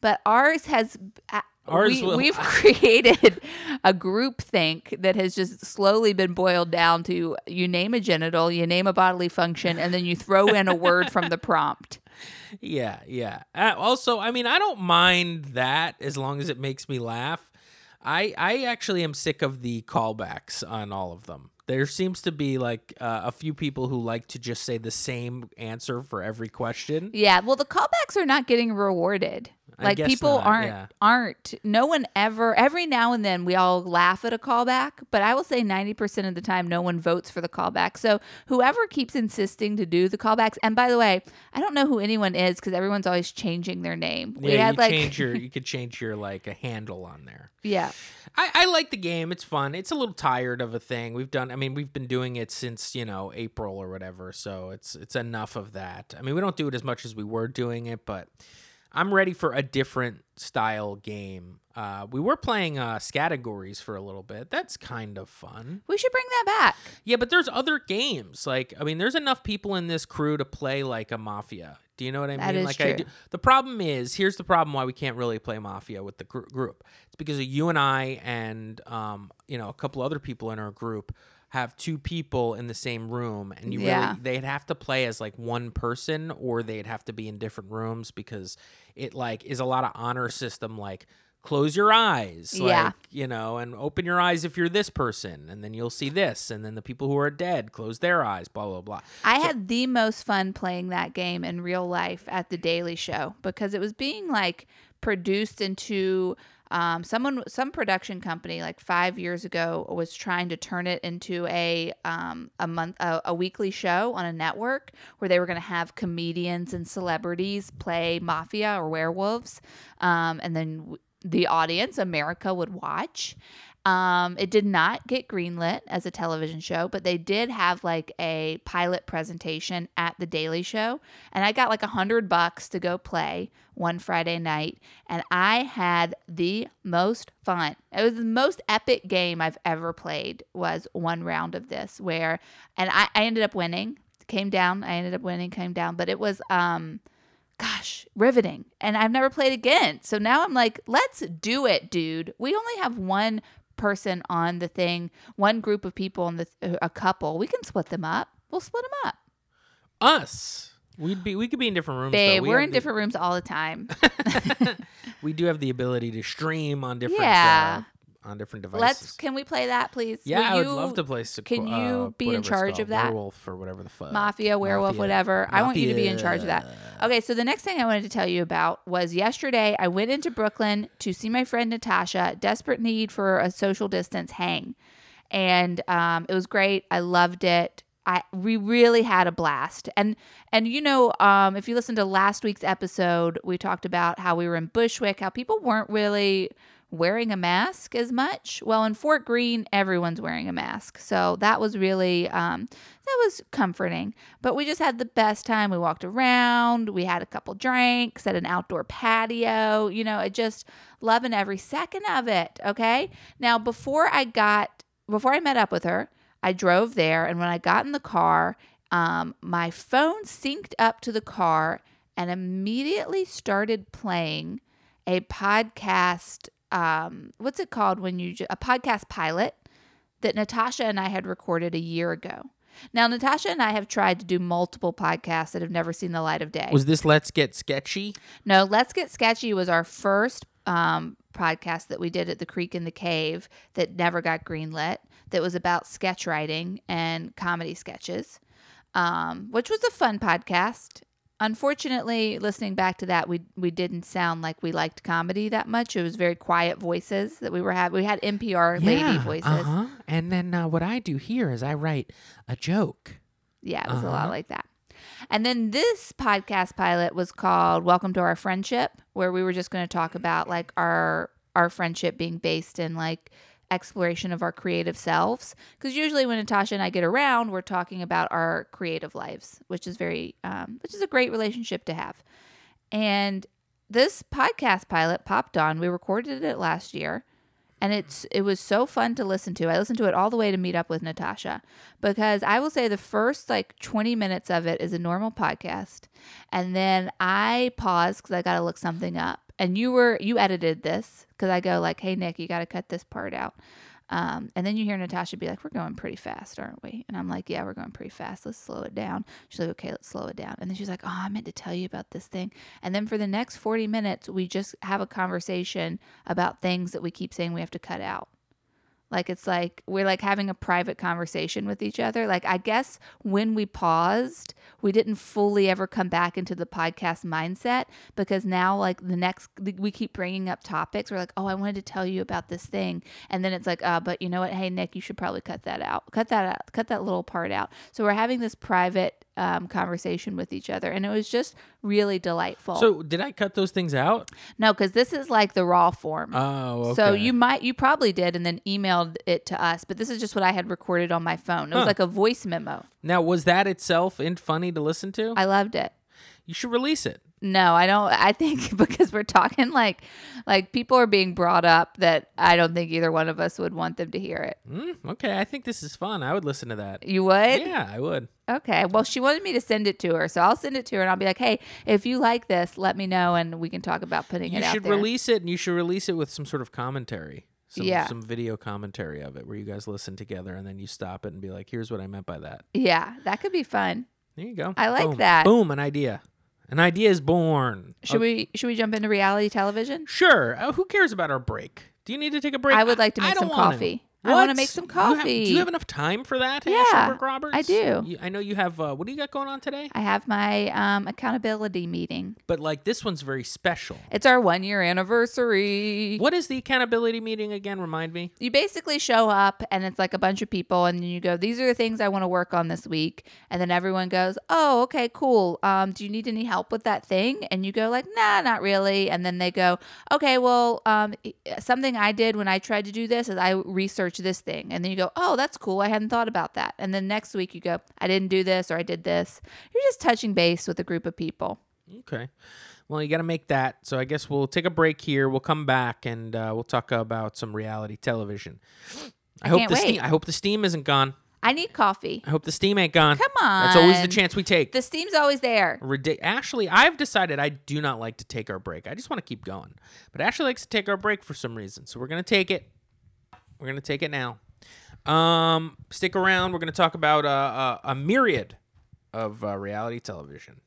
B: but ours has uh,
A: Ours
B: we, we've created a group think that has just slowly been boiled down to you name a genital you name a bodily function and then you throw in a word from the prompt
A: Yeah, yeah. Uh, also, I mean, I don't mind that as long as it makes me laugh. I I actually am sick of the callbacks on all of them. There seems to be like uh, a few people who like to just say the same answer for every question.
B: Yeah, well, the callbacks are not getting rewarded. Like people
A: not,
B: aren't
A: yeah.
B: aren't. No one ever. Every now and then we all laugh at a callback, but I will say ninety percent of the time no one votes for the callback. So whoever keeps insisting to do the callbacks, and by the way, I don't know who anyone is because everyone's always changing their name. we
A: Yeah,
B: had
A: you
B: like
A: change your you could change your like a handle on there.
B: yeah.
A: I, I like the game. It's fun. It's a little tired of a thing. We've done. I mean, we've been doing it since you know April or whatever. So it's it's enough of that. I mean, we don't do it as much as we were doing it, but I'm ready for a different style game. Uh, we were playing uh, categories for a little bit. That's kind of fun.
B: We should bring that back.
A: Yeah, but there's other games. Like, I mean, there's enough people in this crew to play like a mafia. Do you know what I
B: That
A: mean?
B: is
A: like, I
B: true.
A: do. The problem is, here's the problem why we can't really play mafia with the gr- group. It's because of you and I and um, you know, a couple other people in our group have two people in the same room and you
B: Yeah.
A: really they'd have to play as like one person or they'd have to be in different rooms because it like is a lot of honor system like close your eyes
B: Yeah.
A: like you know and open your eyes if you're this person and then you'll see this and then the people who are dead close their eyes blah blah blah
B: I had the most fun playing that game in real life at the Daily Show because it was being like produced into um, someone, some production company, like five years ago, was trying to turn it into a um, a month, a, a weekly show on a network where they were going to have comedians and celebrities play mafia or werewolves, um, and then the audience, America, would watch. Um, it did not get greenlit as a television show, but they did have like a pilot presentation at the Daily Show, and I got like a hundred bucks to go play one Friday night, and I had the most fun. It was the most epic game I've ever played. Was one round of this where, and I, I ended up winning. Came down. I ended up winning. Came down, but it was um gosh, riveting. And I've never played again. So now I'm like, let's do it, dude. We only have one person on the thing, one group of people on the a couple. We can split them up. We'll split them up.
A: Us. We'd be we could be in different rooms.
B: Babe,
A: though. We
B: we're in
A: the-
B: different rooms all the time.
A: we do have the ability to stream on different
B: Yeah.
A: uh, on different devices.
B: Let's can we play that please?
A: yeah,
B: Will
A: I would
B: you-
A: love to play. Sequ-
B: can you
A: uh,
B: be in charge of that?
A: Werewolf or whatever the fuck.
B: Mafia, werewolf,
A: Mafia.
B: whatever. I want you to be in charge of that. Okay, so the next thing I wanted to tell you about was yesterday I went into Brooklyn to see my friend Natasha, desperate need for a social distance hang. And um, it was great. I loved it. I we really had a blast. And and you know, um, if you listen to last week's episode, we talked about how we were in Bushwick, how people weren't really wearing a mask as much. Well, in Fort Greene, everyone's wearing a mask. So that was really um, that was comforting. But we just had the best time. We walked around, we had a couple drinks at an outdoor patio. You know, it just loving every second of it. Okay. Now, before I got before I met up with her, I drove there, and when I got in the car, um, my phone synced up to the car and immediately started playing a podcast. Um, what's it called when you ju- a podcast pilot that Natasha and I had recorded a year ago. Now, Natasha and I have tried to do multiple podcasts that have never seen the light of day.
A: Was this Let's Get Sketchy?
B: No, Let's Get Sketchy was our first um, podcast that we did at the Creek and the Cave that never got greenlit, that was about sketch writing and comedy sketches, um, which was a fun podcast. Unfortunately, listening back to that, we we didn't sound like we liked comedy that much. It was very quiet voices that we were having. We had NPR lady voices.
A: Uh-huh. And then uh, what I do here is I write a joke.
B: Yeah, it was a
A: Uh-huh.
B: lot like that. And then this podcast pilot was called Welcome to Our Friendship, where we were just going to talk about like our our friendship being based in like exploration of our creative selves. Because usually when Natasha and I get around, we're talking about our creative lives, which is very um, which is a great relationship to have. And this podcast pilot popped on. We recorded it last year and it's it was so fun to listen to. I listened to it all the way to meet up with Natasha because I will say the first like 20 minutes of it is a normal podcast and then I paused cuz I got to look something up. And you were you edited this cuz I go like, "Hey Nick, you got to cut this part out." Um, and then you hear Natasha be like, "We're going pretty fast, aren't we?" And I'm like, "Yeah, we're going pretty fast. Let's slow it down." She's like, "Okay, let's slow it down." And then she's like, "Oh, I meant to tell you about this thing." And then for the next 40 minutes, we just have a conversation about things that we keep saying we have to cut out. Like it's like we're like having a private conversation with each other. Like I guess when we paused, we didn't fully ever come back into the podcast mindset because now like the next we keep bringing up topics. We're like, "Oh, I wanted to tell you about this thing." And then it's like, "Uh, but you know what? Hey Nick, you should probably cut that out. Cut that out. Cut that little part out." So we're having this private um, conversation with each other and it was just really delightful.
A: So did I cut those things out?
B: no, cuz this is like the raw form.
A: Oh, okay.
B: So you might, you probably did, and then emailed it to us. But this is just what I had recorded on my phone. It was
A: Huh.
B: like a voice memo.
A: now was that itself in funny to listen to?
B: I loved it.
A: You should release it.
B: No, I don't. I think because we're talking like, like people are being brought up that I don't think either one of us would want them to hear it.
A: Mm, okay, I think this is fun. I would listen to that.
B: You would?
A: Yeah, I would.
B: Okay. Well, she wanted me to send it to her, so I'll send it to her, and I'll be like, "Hey, if you like this, let me know, and we can talk about putting
A: You
B: it out
A: should release it, and you should release it with some sort of commentary. Some,
B: Yeah.
A: some video commentary of it where you guys listen together and then you stop it and be like, here's what I meant by that.
B: yeah, that could be fun.
A: There you go.
B: I like
A: Boom.
B: that.
A: Boom, an idea. An idea is born.
B: Should we should we jump into reality television?
A: Sure. Uh, who cares about our break? Do you need to take a break?
B: I would like to make some
A: want
B: coffee. I want to make some
A: You have-
B: coffee.
A: do you have enough time for that?
B: Yeah,
A: Ashley Roberts?
B: I do.
A: You- I know you have. Uh, what do you got going on today?
B: I have my um, accountability meeting.
A: But like this one's very special.
B: It's our one year anniversary.
A: What is the accountability meeting again? Remind me.
B: You basically show up and it's like a bunch of people, and you go, These are the things I want to work on this week. And then everyone goes, Oh, okay, cool. Um, do you need any help with that thing? And you go, like, nah, not really. And then they go, Okay, well, um, something I did when I tried to do this is I researched this thing. And then you go, Oh, that's cool. I hadn't thought about that. And then next week you go, I didn't do this or I did this. You're just touching base with a group of people.
A: Okay. Well, you got to make that. So I guess we'll take a break here. We'll come back and uh, we'll talk about some reality television. I, hope
B: can't
A: the
B: wait.
A: steam. I hope the steam isn't gone.
B: I need coffee.
A: I hope the steam ain't gone.
B: Come on.
A: That's always the chance we take.
B: The steam's always there.
A: Ridic- Ashley, I've decided I do not like to take our break. I just want to keep going. But Ashley likes to take our break for some reason. So we're going to take it. We're going to take it now. Um, stick around. We're going to talk about uh, uh, a myriad of uh, reality television.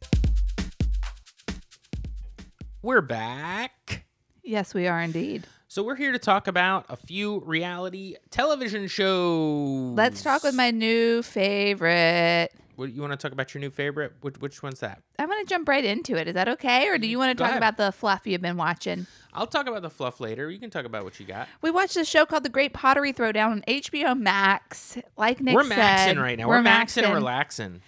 A: We're back.
B: Yes, we are indeed.
A: So we're here to talk about a few reality television shows.
B: Let's talk with my new favorite.
A: What you want to talk about your new favorite? Which, which one's that?
B: I'm going to jump right into it. Is that okay? Or do you want to
A: Go
B: talk
A: ahead.
B: about the fluff you've been watching?
A: I'll talk about the fluff later. You can talk about what you got.
B: We watched a show called The Great Pottery Throwdown on HBO Max. Like Nick
A: we're
B: said,
A: maxing right now. We're, maxing, and relaxing.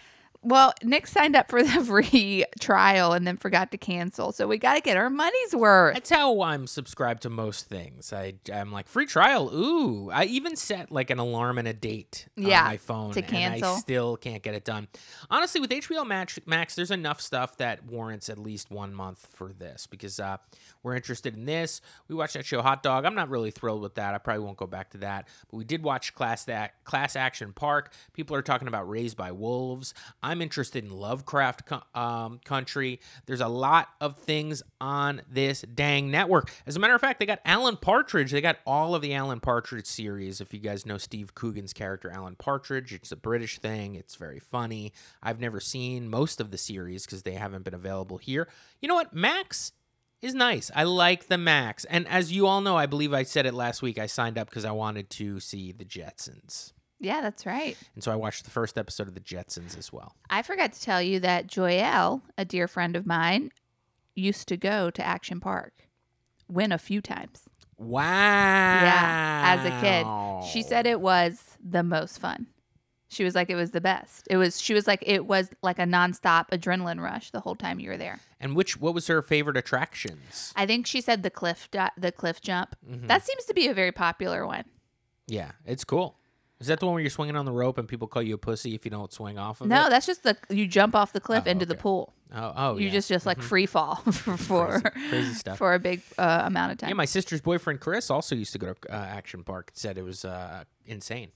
B: Well, Nick signed up for the free trial and then forgot to cancel. So we got to get our money's worth.
A: That's how I'm subscribed to most things. I I'm like free trial. Ooh, I even set like an alarm and a date
B: Yeah,
A: on my phone
B: to
A: and I
B: cancel.
A: still can't get it done. Honestly, with HBO Max, Max, there's enough stuff that warrants at least one month for this because uh, we're interested in this. We watched that show Hot Dog. I'm not really thrilled with that. I probably won't go back to that. But we did watch Class that Class Action Park. People are talking about Raised by Wolves. I'm interested in Lovecraft um, Country. There's a lot of things on this dang network. As a matter of fact, they got Alan Partridge. They got all of the Alan Partridge series. If you guys know Steve Coogan's character, Alan Partridge, it's a British thing. It's very funny. I've never seen most of the series because they haven't been available here. You know what? Max is nice. I like the Max. And as you all know, I believe I said it last week, I signed up because I wanted to see the Jetsons.
B: Yeah, that's right.
A: And so I watched the first episode of the Jetsons as well.
B: I forgot to tell you that Joyelle, a dear friend of mine, used to go to Action Park. Win a few times.
A: Wow.
B: Yeah, as a kid. She said it was the most fun. She was like it was the best. It was she was like it was like a nonstop adrenaline rush the whole time you were there.
A: And which what was her favorite attractions?
B: I think she said the cliff di- the cliff jump.
A: Mm-hmm.
B: That seems to be a very popular one.
A: Yeah, it's cool. Is that the one where you're swinging on the rope and people call you a pussy if you don't swing off of it?
B: No, that's just the you jump off the cliff
A: Oh,
B: into the
A: okay.
B: pool.
A: Oh, oh
B: you
A: yeah.
B: just just like free fall for for,
A: Crazy- crazy stuff.
B: for a big uh, amount of time.
A: Yeah, my sister's boyfriend Chris also used to go to uh, Action Park. Said it was uh, insane.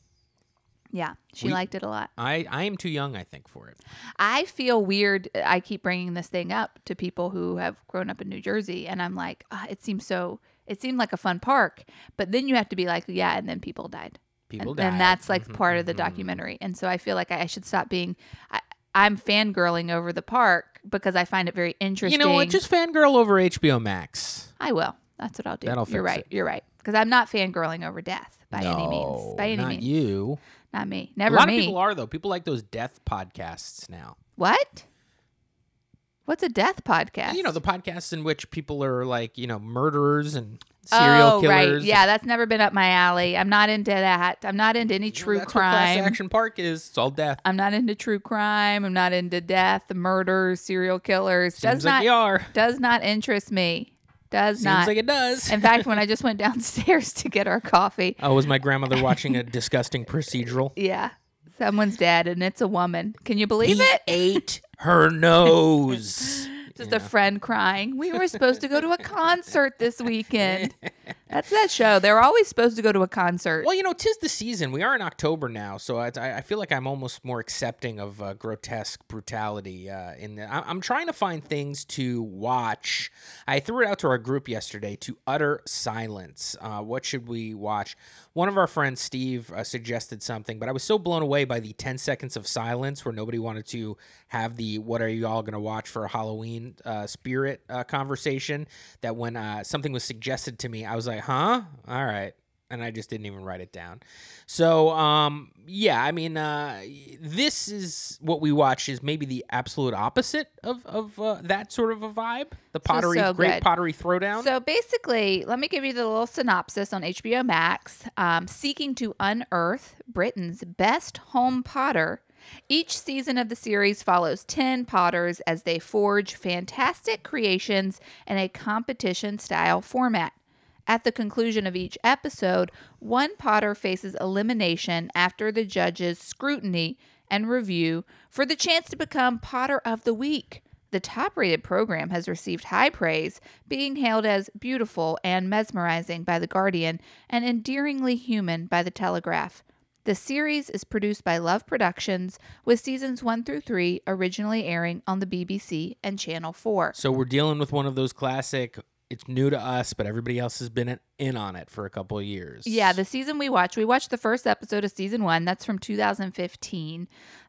B: yeah, she
A: We-
B: liked it a lot.
A: I I am too young, I think, for it.
B: I feel weird. I keep bringing this thing up to people who have grown up in New Jersey, and I'm like, ah, it seems so. It seemed like a fun park, but then you have to be like, yeah, and then people died.
A: People
B: and, and that's like
A: Mhm,
B: part of the
A: mhm.
B: documentary. And so I feel like I, I should stop being. I, I'm fangirling over the park because I find it very interesting.
A: You know what? Just fangirl over HBO Max.
B: I will. That's what I'll do.
A: That'll
B: You're
A: fix
B: right.
A: it.
B: You're right. Because I'm not fangirling over death by any means. By any
A: not
B: means.
A: you.
B: Not me. Never.
A: A lot
B: me.
A: of people are though. People like those death podcasts now.
B: what? What's a death podcast?
A: You know the podcasts in which people are like you know murderers and serial
B: oh,
A: killers.
B: right. Yeah, that's never been up my alley. I'm not into that. I'm not into any true
A: that's what Class
B: crime.
A: Action Park is. It's all death.
B: I'm not into true crime. I'm not into death, murder, serial killers.
A: Seems
B: does
A: like
B: not
A: you are.
B: does not interest me. Does not.
A: Seems
B: not.
A: like it does.
B: In fact, when I just went downstairs to get our coffee,
A: oh, was my grandmother watching a disgusting procedural?
B: yeah, someone's dead and it's a woman. Can you believe
A: he
B: it?
A: ate her nose.
B: Just a friend crying. We were supposed to go to a concert this weekend. That's that show. They're always supposed to go to a concert.
A: Well, you know, tis the season. We are in October now, so I, I feel like I'm almost more accepting of uh, grotesque brutality. Uh, in the, I, I'm trying to find things to watch. I threw it out to our group yesterday to utter silence. Uh, what should we watch? One of our friends, Steve, uh, suggested something, but I was so blown away by the 10 seconds of silence where nobody wanted to have the "What are you all going to watch for a Halloween?" Uh, spirit uh, conversation. That when something was suggested to me, I was like, "Huh? All right." and I just didn't even write it down. So, um, yeah, I mean, uh, this is what we watch is maybe the absolute opposite of of uh, that sort of a vibe. The pottery,
B: so
A: great
B: good.
A: pottery throwdown.
B: So basically, let me give you the little synopsis on HBO Max. Um, seeking to unearth Britain's best home potter. Each season of the series follows 10 potters as they forge fantastic creations in a competition style format. At the conclusion of each episode, one potter faces elimination after the judges' scrutiny and review for the chance to become Potter of the Week. The top rated program has received high praise, being hailed as beautiful and mesmerizing by The Guardian and endearingly human by The Telegraph. The series is produced by Love Productions, with seasons 1 through 3 originally airing on the BBC and Channel 4.
A: so we're dealing with one of those classic. It's new to us, but everybody else has been in on it for a couple of years.
B: Yeah, the season we watched, we watched the first episode of season one. That's from 2015.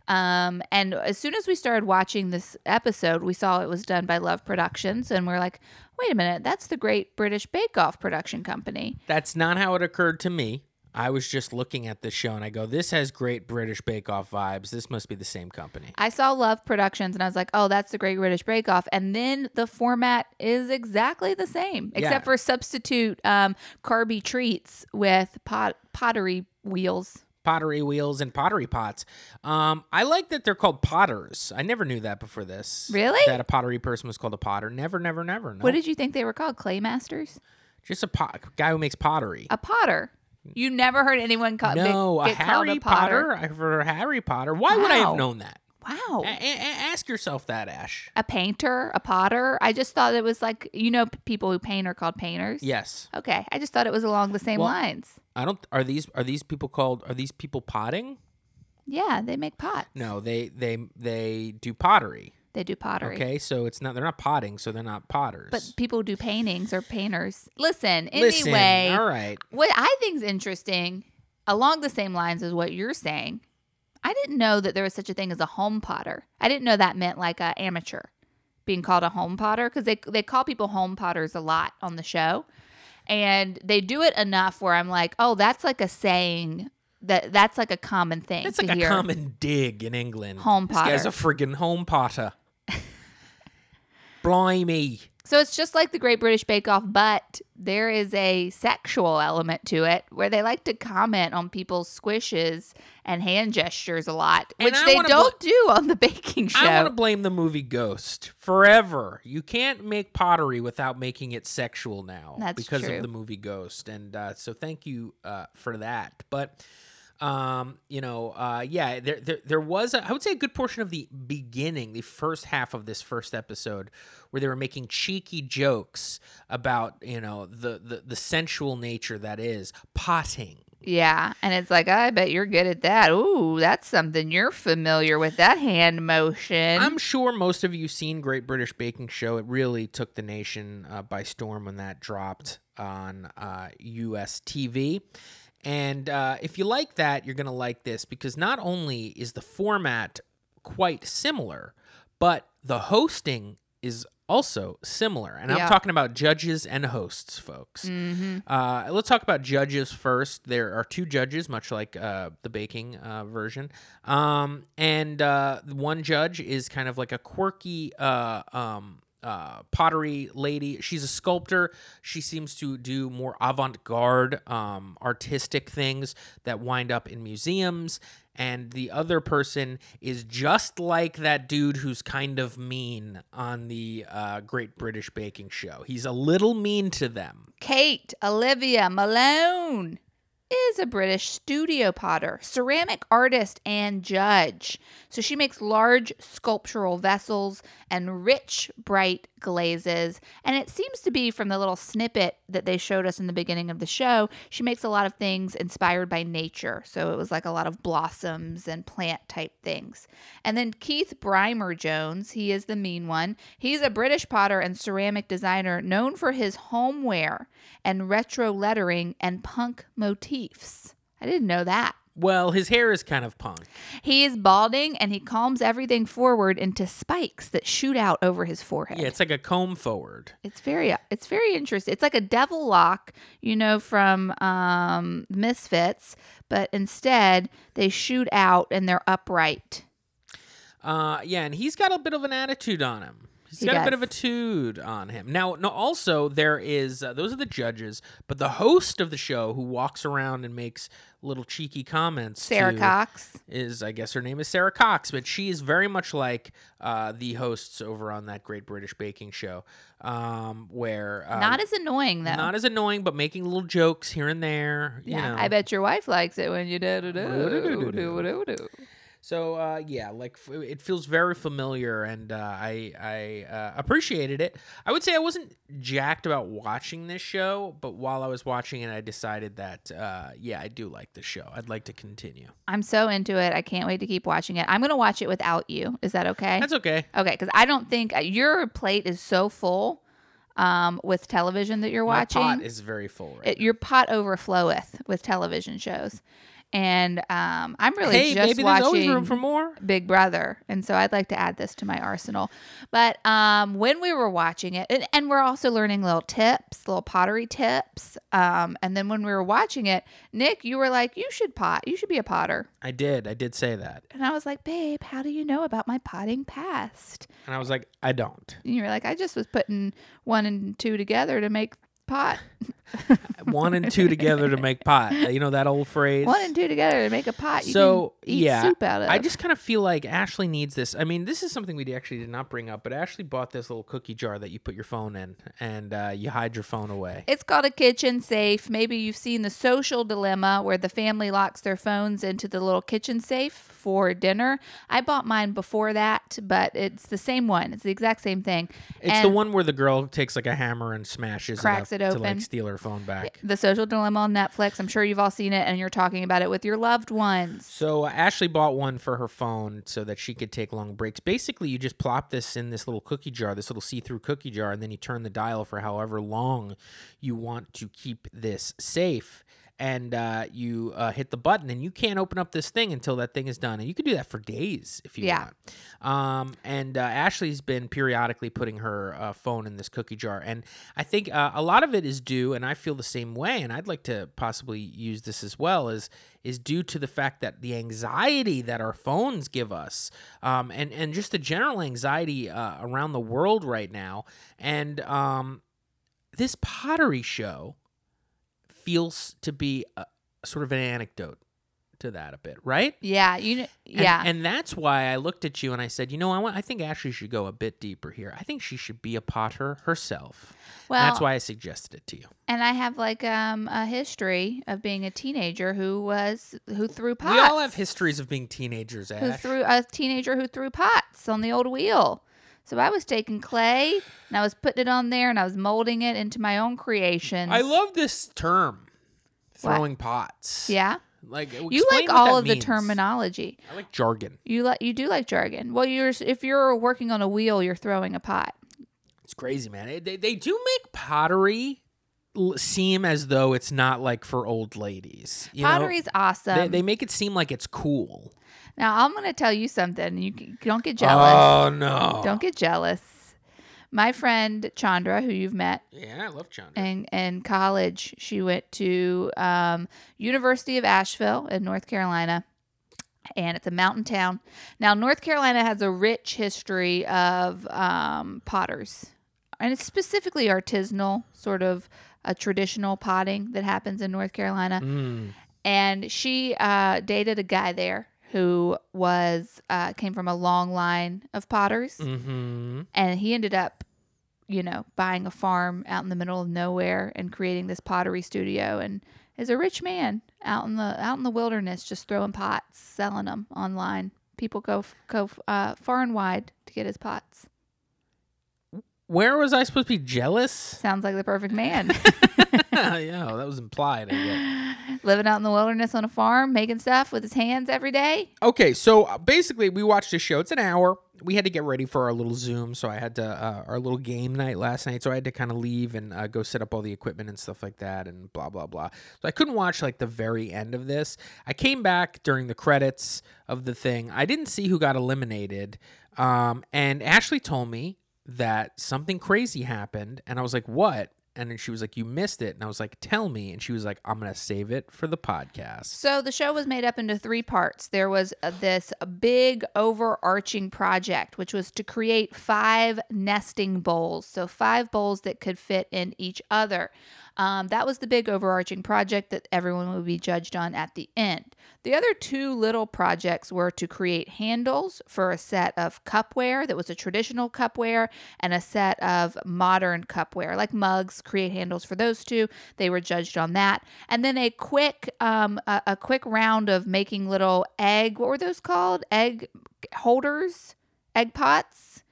B: Um, and as soon as we started watching this episode, we saw it was done by Love Productions, and we're like, wait a minute, that's the Great British Bake Off production company.
A: That's not how it occurred to me. I was just looking at the show and I go, this has great British Bake Off vibes. This must be the same company.
B: I saw Love Productions, and I was like, oh, that's the Great British Bake Off. And then the format is exactly the same, except
A: Yeah.
B: for substitute um, carby treats with pot- pottery wheels.
A: Pottery wheels and pottery pots. Um, I like that they're called potters. I never knew that before this.
B: Really?
A: That a pottery person was called a potter. Never, never, never. No.
B: What did you think they were called? Clay masters?
A: Just a pot, guy who makes pottery.
B: A potter. You never heard anyone call
A: no, a
B: get
A: Harry
B: potter.
A: Potter. I've heard Harry Potter. Why would I have known that?
B: Wow.
A: A- a- ask yourself that, Ash.
B: A painter, a potter. I just thought it was like you know people who paint are called painters.
A: Yes.
B: Okay, I just thought it was along the same
A: Well-
B: lines.
A: I don't. Are these are these people called? Are these people potting?
B: Yeah, they make pots.
A: No, they they they do pottery.
B: They do pottery.
A: Okay, so it's not they're not potting, so they're not potters.
B: But people do paintings or painters. Listen,
A: Listen,
B: anyway,
A: all right.
B: what I think's interesting, along the same lines as what you're saying, I didn't know that there was such a thing as a home potter. I didn't know that meant like a amateur being called a home potter because they they call people home potters a lot on the show, and they do it enough where I'm like, oh, that's like a saying that that's like a common thing.
A: That's like a
B: hear.
A: common dig in England.
B: Home
A: This guy's a friggin' home potter. Blimey.
B: So it's just like the Great British Bake Off, but there is a sexual element to it where they like to comment on people's squishes and hand gestures a lot, which they don't do on the baking show.
A: I want to blame the movie Ghost forever. You can't make pottery without making it sexual now
B: That's
A: because
B: true.
A: of the movie Ghost, and uh, so thank you uh, for that. But um, you know, uh, yeah, there, there there was a, I would say a good portion of the beginning, the first half of this first episode, where they were making cheeky jokes about you know the the, the sensual nature that is potting.
B: yeah, and it's like, I bet you're good at that. Ooh, that's something you're familiar with. That hand motion.
A: I'm sure most of you seen Great British Baking Show. It really took the nation uh, by storm when that dropped on uh, US TV. And uh, if you like that, you're going to like this because not only is the format quite similar, but the hosting is also similar. And
B: Yeah.
A: I'm talking about judges and hosts, folks. Uh, let's talk about judges first. There are two judges, much like uh, the baking uh, version. Um, and uh, one judge is kind of like a quirky uh, um, uh, pottery lady. She's a sculptor. She seems to do more avant garde, um, artistic things that wind up in museums. And the other person is just like that dude who's kind of mean on the uh, Great British Baking Show. He's a little mean to them.
B: Kate Olivia Malone is a British studio potter, ceramic artist, and judge. So she makes large sculptural vessels and rich, bright glazes. And it seems to be from the little snippet that they showed us in the beginning of the show, she makes a lot of things inspired by nature. So it was like a lot of blossoms and plant type things. And then Keith Brymer Jones, he is the mean one. He's a British potter and ceramic designer known for his homeware and retro lettering and punk motifs. I didn't know that.
A: Well, his hair is kind of punk.
B: He is balding and he calms everything forward into spikes that shoot out over his forehead.
A: Yeah, it's like a comb forward.
B: It's very it's very interesting. It's like a devil lock, you know, from um, Misfits, but instead they shoot out and they're upright.
A: Uh, yeah, and he's got a bit of an attitude on him. He's
B: He
A: got a bit of a tude on him. Now, no, also there is uh, those are the judges, but the host of the show who walks around and makes little cheeky comments.
B: Sara
A: to-
B: Cox.
A: is I guess her name is Sara Cox, but she is very much like uh, the hosts over on that Great British Baking Show, um, where uh,
B: Not as annoying though.
A: not as annoying, but making little jokes here and there. You
B: yeah,
A: know.
B: I bet your wife likes it when you do do do
A: Do-do-do-do-do.
B: do do do.
A: So uh, yeah, like f- it feels very familiar, and uh, I I uh, appreciated it. I would say I wasn't jacked about watching this show, but while I was watching it, I decided that uh, yeah, I do like the show. I'd like to continue.
B: I'm so into it. I can't wait to keep watching it. I'm gonna watch it without you. Is that okay?
A: That's okay.
B: Okay, because I don't think uh, your plate is so full um, with television that you're
A: My
B: watching.
A: pot is very full right
B: it, your pot overfloweth with television shows, and um, I'm really
A: hey,
B: just
A: maybe
B: watching
A: always room for more.
B: Big Brother, and so I'd like to add this to my arsenal. But um, when we were watching it, and, and we're also learning little tips, little pottery tips. Um, and then when we were watching it, Nick, you were like, "You should pot. You should be a potter."
A: I did. I did say that,
B: And I was like, "Babe, how do you know about my potting past?"
A: and I was like, I don't.
B: And you were like, "I just was putting one and two together to make pot.
A: One and two together to make pot. You know that old phrase.
B: one and two together to make a pot. You
A: so yeah,
B: soup out of.
A: I just kind of feel like Ashley needs this. I mean, this is something we actually did not bring up, but Ashley bought this little cookie jar that you put your phone in, and uh, you hide your phone away.
B: It's called a kitchen safe. Maybe you've seen the social dilemma where the family locks their phones into the little kitchen safe for dinner. I bought mine before that, but it's the same one. It's the exact same thing.
A: It's
B: And
A: the one where the girl takes like a hammer and smashes
B: Cracks
A: it,
B: it
A: up to like steal her phone back.
B: The social dilemma on Netflix. I'm sure you've all seen it and you're talking about it with your loved ones.
A: So uh, Ashley bought one for her phone so that she could take long breaks. Basically, you just plop this in this little cookie jar, this little see-through cookie jar, and then you turn the dial for however long you want to keep this safe. And uh, you uh, hit the button, and you can't open up this thing until that thing is done. And you can do that for days if you
B: Yeah.
A: want. Um, and uh, Ashley's been periodically putting her uh, phone in this cookie jar, and I think uh, a lot of it is due, and I feel the same way. And I'd like to possibly use this as well is is due to the fact that the anxiety that our phones give us, um, and and just the general anxiety uh, around the world right now, and um, this pottery show feels to be a, sort of an anecdote to that a bit, right?
B: Yeah, you kn-
A: And-
B: yeah.
A: And, that's why I looked at you and I said, you know, I want I think Ashley should go a bit deeper here. I think she should be a potter herself.
B: well,
A: that's why I suggested it to you.
B: and I have like um a history of being a teenager who was who threw pots.
A: We all have histories of being teenagers,
B: who threw a teenager who threw pots on the old wheel. So I was taking clay and I was putting it on there and I was molding it into my own creations.
A: I love this term,
B: What?
A: throwing pots.
B: Yeah,
A: Like
B: you
A: explain
B: like
A: what
B: all
A: that
B: of the terminology.
A: I like jargon.
B: You like you do like jargon. Well, you're if you're working on a wheel, you're throwing a pot.
A: It's crazy, man. It- They, they do make pottery l- seem as though it's not like for old ladies. You know?
B: Pottery's awesome.
A: They, they make it seem like it's cool.
B: Now I'm going to tell you something. You c- don't get jealous.
A: Oh no!
B: Don't get jealous. My friend Chandra, who you've met
A: Yeah, I love Chandra.
B: in, in college, she went to um, University of Asheville in North Carolina, and it's a mountain town. Now, North Carolina has a rich history of um, potters, and it's specifically artisanal, sort of a traditional potting that happens in North Carolina.
A: Mm.
B: And she uh, dated a guy there who was uh, came from a long line of potters.
A: Mm-hmm.
B: and he ended up you know buying a farm out in the middle of nowhere and creating this pottery studio and is a rich man out in the out in the wilderness just throwing pots selling them online. People go go uh, far and wide to get his pots
A: Where was I supposed to be jealous?
B: sounds like the perfect man
A: yeah, that was implied. I guess.
B: living out in the wilderness on a farm making stuff with his hands every day
A: Okay, so uh, basically, we watched this show. It's an hour. we had to get ready for our little Zoom, so I had to uh, our little game night last night. So I had to kind of leave and uh, go set up all the equipment and stuff like that, and blah blah blah. So I couldn't watch like the very end of this. I came back during the credits of the thing. I didn't see who got eliminated, um, and Ashley told me that something crazy happened, and I was like, "What?" And then she was like, "You missed it," and I was like, "Tell me." And she was like, "I'm gonna save it for the podcast."
B: So the show was made up into three parts. There was uh, this big overarching project, which was to create five nesting bowls. So five bowls that could fit in each other. Um, that was the big overarching project that everyone would be judged on at the end. The other two little projects were to create handles for a set of cupware that was a traditional cupware and a set of modern cupware, like mugs. Create handles for those two. They were judged on that, and then a quick, um, a, a quick round of making little egg. What were those called? Egg holders, egg pots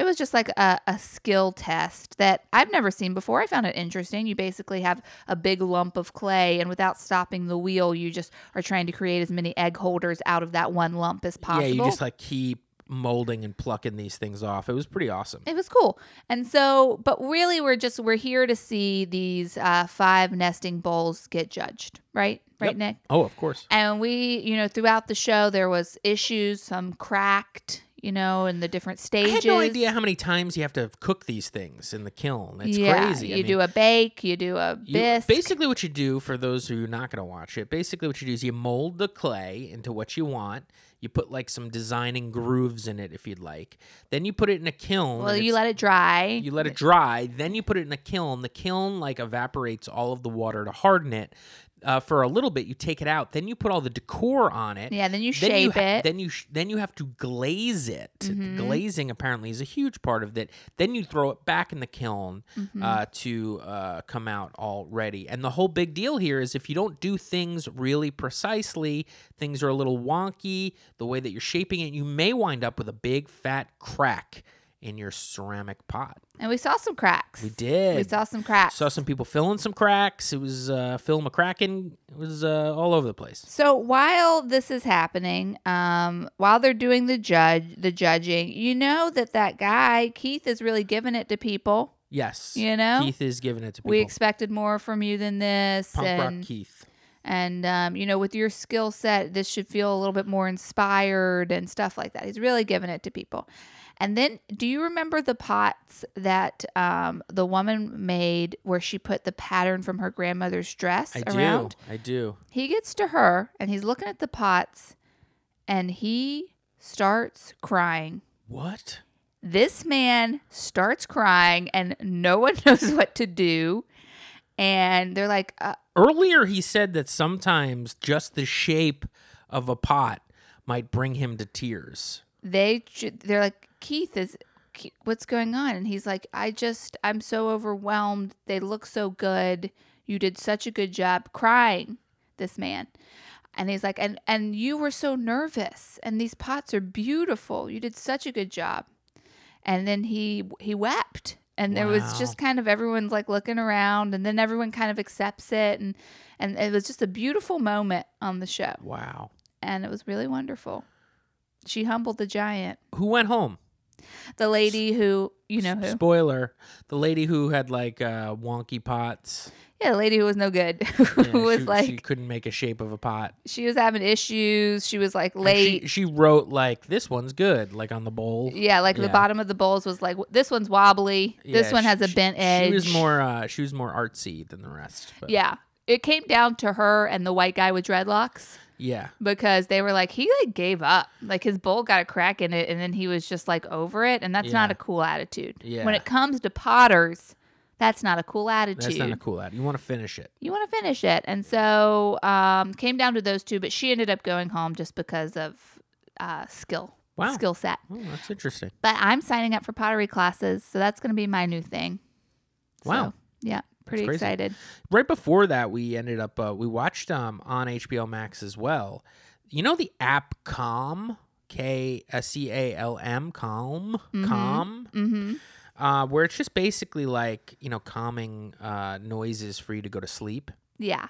B: it was just like a, a skill test that I've never seen before. I found it interesting. You basically have a big lump of clay, and without stopping the wheel, you just are trying to create as many egg holders out of that one lump as possible.
A: Yeah, you just like keep molding and plucking these things off. It was pretty awesome.
B: it was cool. And so, but really, we're just we're here to see these uh, five nesting bowls get judged, right? Right,
A: Yep.
B: Nick.
A: Oh, of course.
B: And we, you know, throughout the show, there was issues, some cracked, you know, in the different stages.
A: I had no idea how many times you have to cook these things in the kiln. It's
B: yeah,
A: crazy.
B: You
A: I mean,
B: do a bake, you do a
A: you-
B: bisque.
A: basically, what you do for those who are not going to watch it, basically what you do is you mold the clay into what you want. You put like some designing grooves in it if you'd like. Then you put it in a kiln.
B: well, you let it dry.
A: You let it dry, then you put it in a kiln. The kiln like evaporates all of the water to harden it. Uh, for a little bit, you take it out. Then you put all the decor on it.
B: yeah, then you
A: then
B: shape
A: you ha-
B: it. Mm-hmm.
A: Then you sh- then you have to glaze it. Glazing apparently is a huge part of it. Then you throw it back in the kiln
B: Mm-hmm.
A: uh, to uh, come out all ready. And the whole big deal here is if you don't do things really precisely, things are a little wonky. The way that you're shaping it, you may wind up with a big fat crack in your ceramic pot.
B: and we saw some cracks.
A: We did.
B: We saw some cracks.
A: Saw some people filling some cracks. It was uh, Phil McCracken. It was uh, all over the place.
B: so while this is happening, um, while they're doing the judge, the judging, you know that that guy Keith is really giving it to people.
A: Yes.
B: You know?
A: Keith is giving it to people.
B: We expected more from you than this,
A: Punk
B: and
A: rock Keith.
B: and um, you know, with your skill set, this should feel a little bit more inspired and stuff like that. He's really giving it to people. And then, do you remember the pots that um, the woman made where she put the pattern from her grandmother's dress around?
A: I
B: around?
A: do. I do.
B: He gets to her and he's looking at the pots and he starts crying.
A: What?
B: This man starts crying and no one knows what to do. And they're like, uh,
A: Earlier, he said that sometimes just the shape of a pot might bring him to tears.
B: They they're like Keith is what's going on? And he's like I just I'm so overwhelmed. They look so good. You did such a good job crying this man. And he's like and and you were so nervous and these pots are beautiful. You did such a good job. And then he he wept. And there was just kind of everyone's like looking around and then everyone kind of accepts it. And and it was just a beautiful moment on the show.
A: Wow.
B: and it was really wonderful she humbled the giant
A: Who went home?
B: the lady who you know who
A: Spoiler: the lady who had like uh, wonky pots.
B: yeah the lady who was no good who
A: Yeah,
B: was
A: she,
B: like
A: she couldn't make a shape of a pot.
B: She was having issues she was like
A: And
B: late
A: She, she wrote like this one's good, like on the bowl.
B: yeah like the
A: Yeah.
B: bottom of the bowls was like this one's wobbly this
A: Yeah,
B: one
A: she-
B: has a
A: she-
B: bent edge
A: She was more. Uh, she was more artsy than the rest. But
B: yeah it came down to her and the white guy with dreadlocks
A: yeah.
B: because they were like he like gave up like his bowl got a crack in it and then he was just like over it and that's not a cool attitude
A: Yeah.
B: when it comes to potters that's not a cool attitude
A: That's not a cool ad. You want to finish it.
B: you want to finish it. And so um, came down to those two, but she ended up going home just because of uh, skill,
A: Wow.
B: skill set.
A: Oh, that's interesting.
B: But I'm signing up for pottery classes, so that's going to be my new thing.
A: Wow.
B: So, yeah, pretty excited.
A: Right before that, we ended up uh, we watched um on HBO Max as well. You know the app Calm, K C A L M, Calm, Calm,
B: Mm-hmm.
A: uh, where it's just basically like you know calming uh, noises for you to go to sleep.
B: Yeah.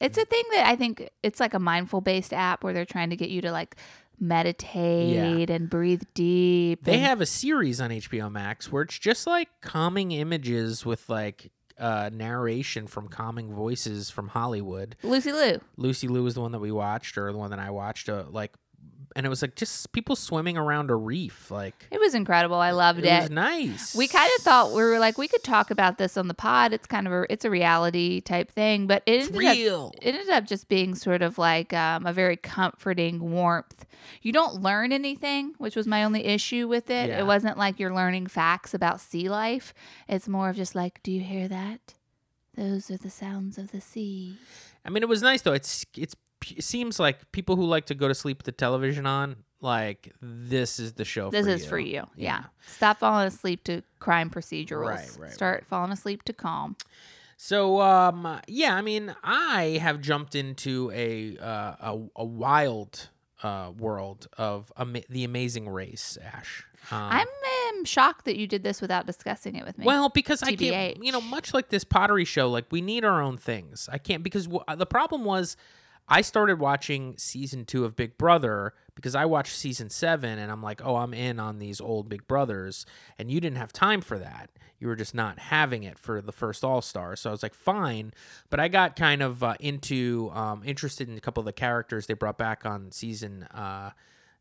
B: It's a thing that I think it's like a mindful based app where they're trying to get you to like meditate and breathe deep.
A: They
B: and-
A: have a series on HBO Max where it's just like calming images with like uh, narration from calming voices from Hollywood.
B: Lucy Liu.
A: Lucy Liu was the one that we watched, or the one that I watched. Uh, like, and it was like just people swimming around a reef. Like,
B: It was incredible. I loved
A: it
B: it.
A: was nice.
B: We kind of thought we were like we could talk about this on the pod. It's kind of a it's a reality type thing, but it
A: it's
B: ended up
A: real.
B: it ended up just being sort of like um, a very comforting warmth. You don't learn anything, which was my only issue with it.
A: Yeah.
B: It wasn't like you're learning facts about sea life. It's more of just like, do you hear that? Those are the sounds of the sea.
A: I mean, it was nice though. It's it's it seems like people who like to go to sleep with the television on, like this is the show.
B: This
A: for
B: is
A: you.
B: for you. Yeah. Stop falling asleep to crime procedurals.
A: Right, right,
B: Start falling asleep to calm.
A: So um yeah, I mean, I have jumped into a uh, a, a wild uh, world of ama- the Amazing Race, Ash. Um,
B: I'm um, shocked that you did this without discussing it with me.
A: Well, because I can't, you know, much like this pottery show, like we need our own things. I can't because w- the problem was I started watching season two of Big Brother because I watched season seven and I'm like, oh, I'm in on these old Big Brothers, and you didn't have time for that. You were just not having it for the first All Star, so I was like, fine. But I got kind of uh, into um, interested in a couple of the characters they brought back on season. Uh,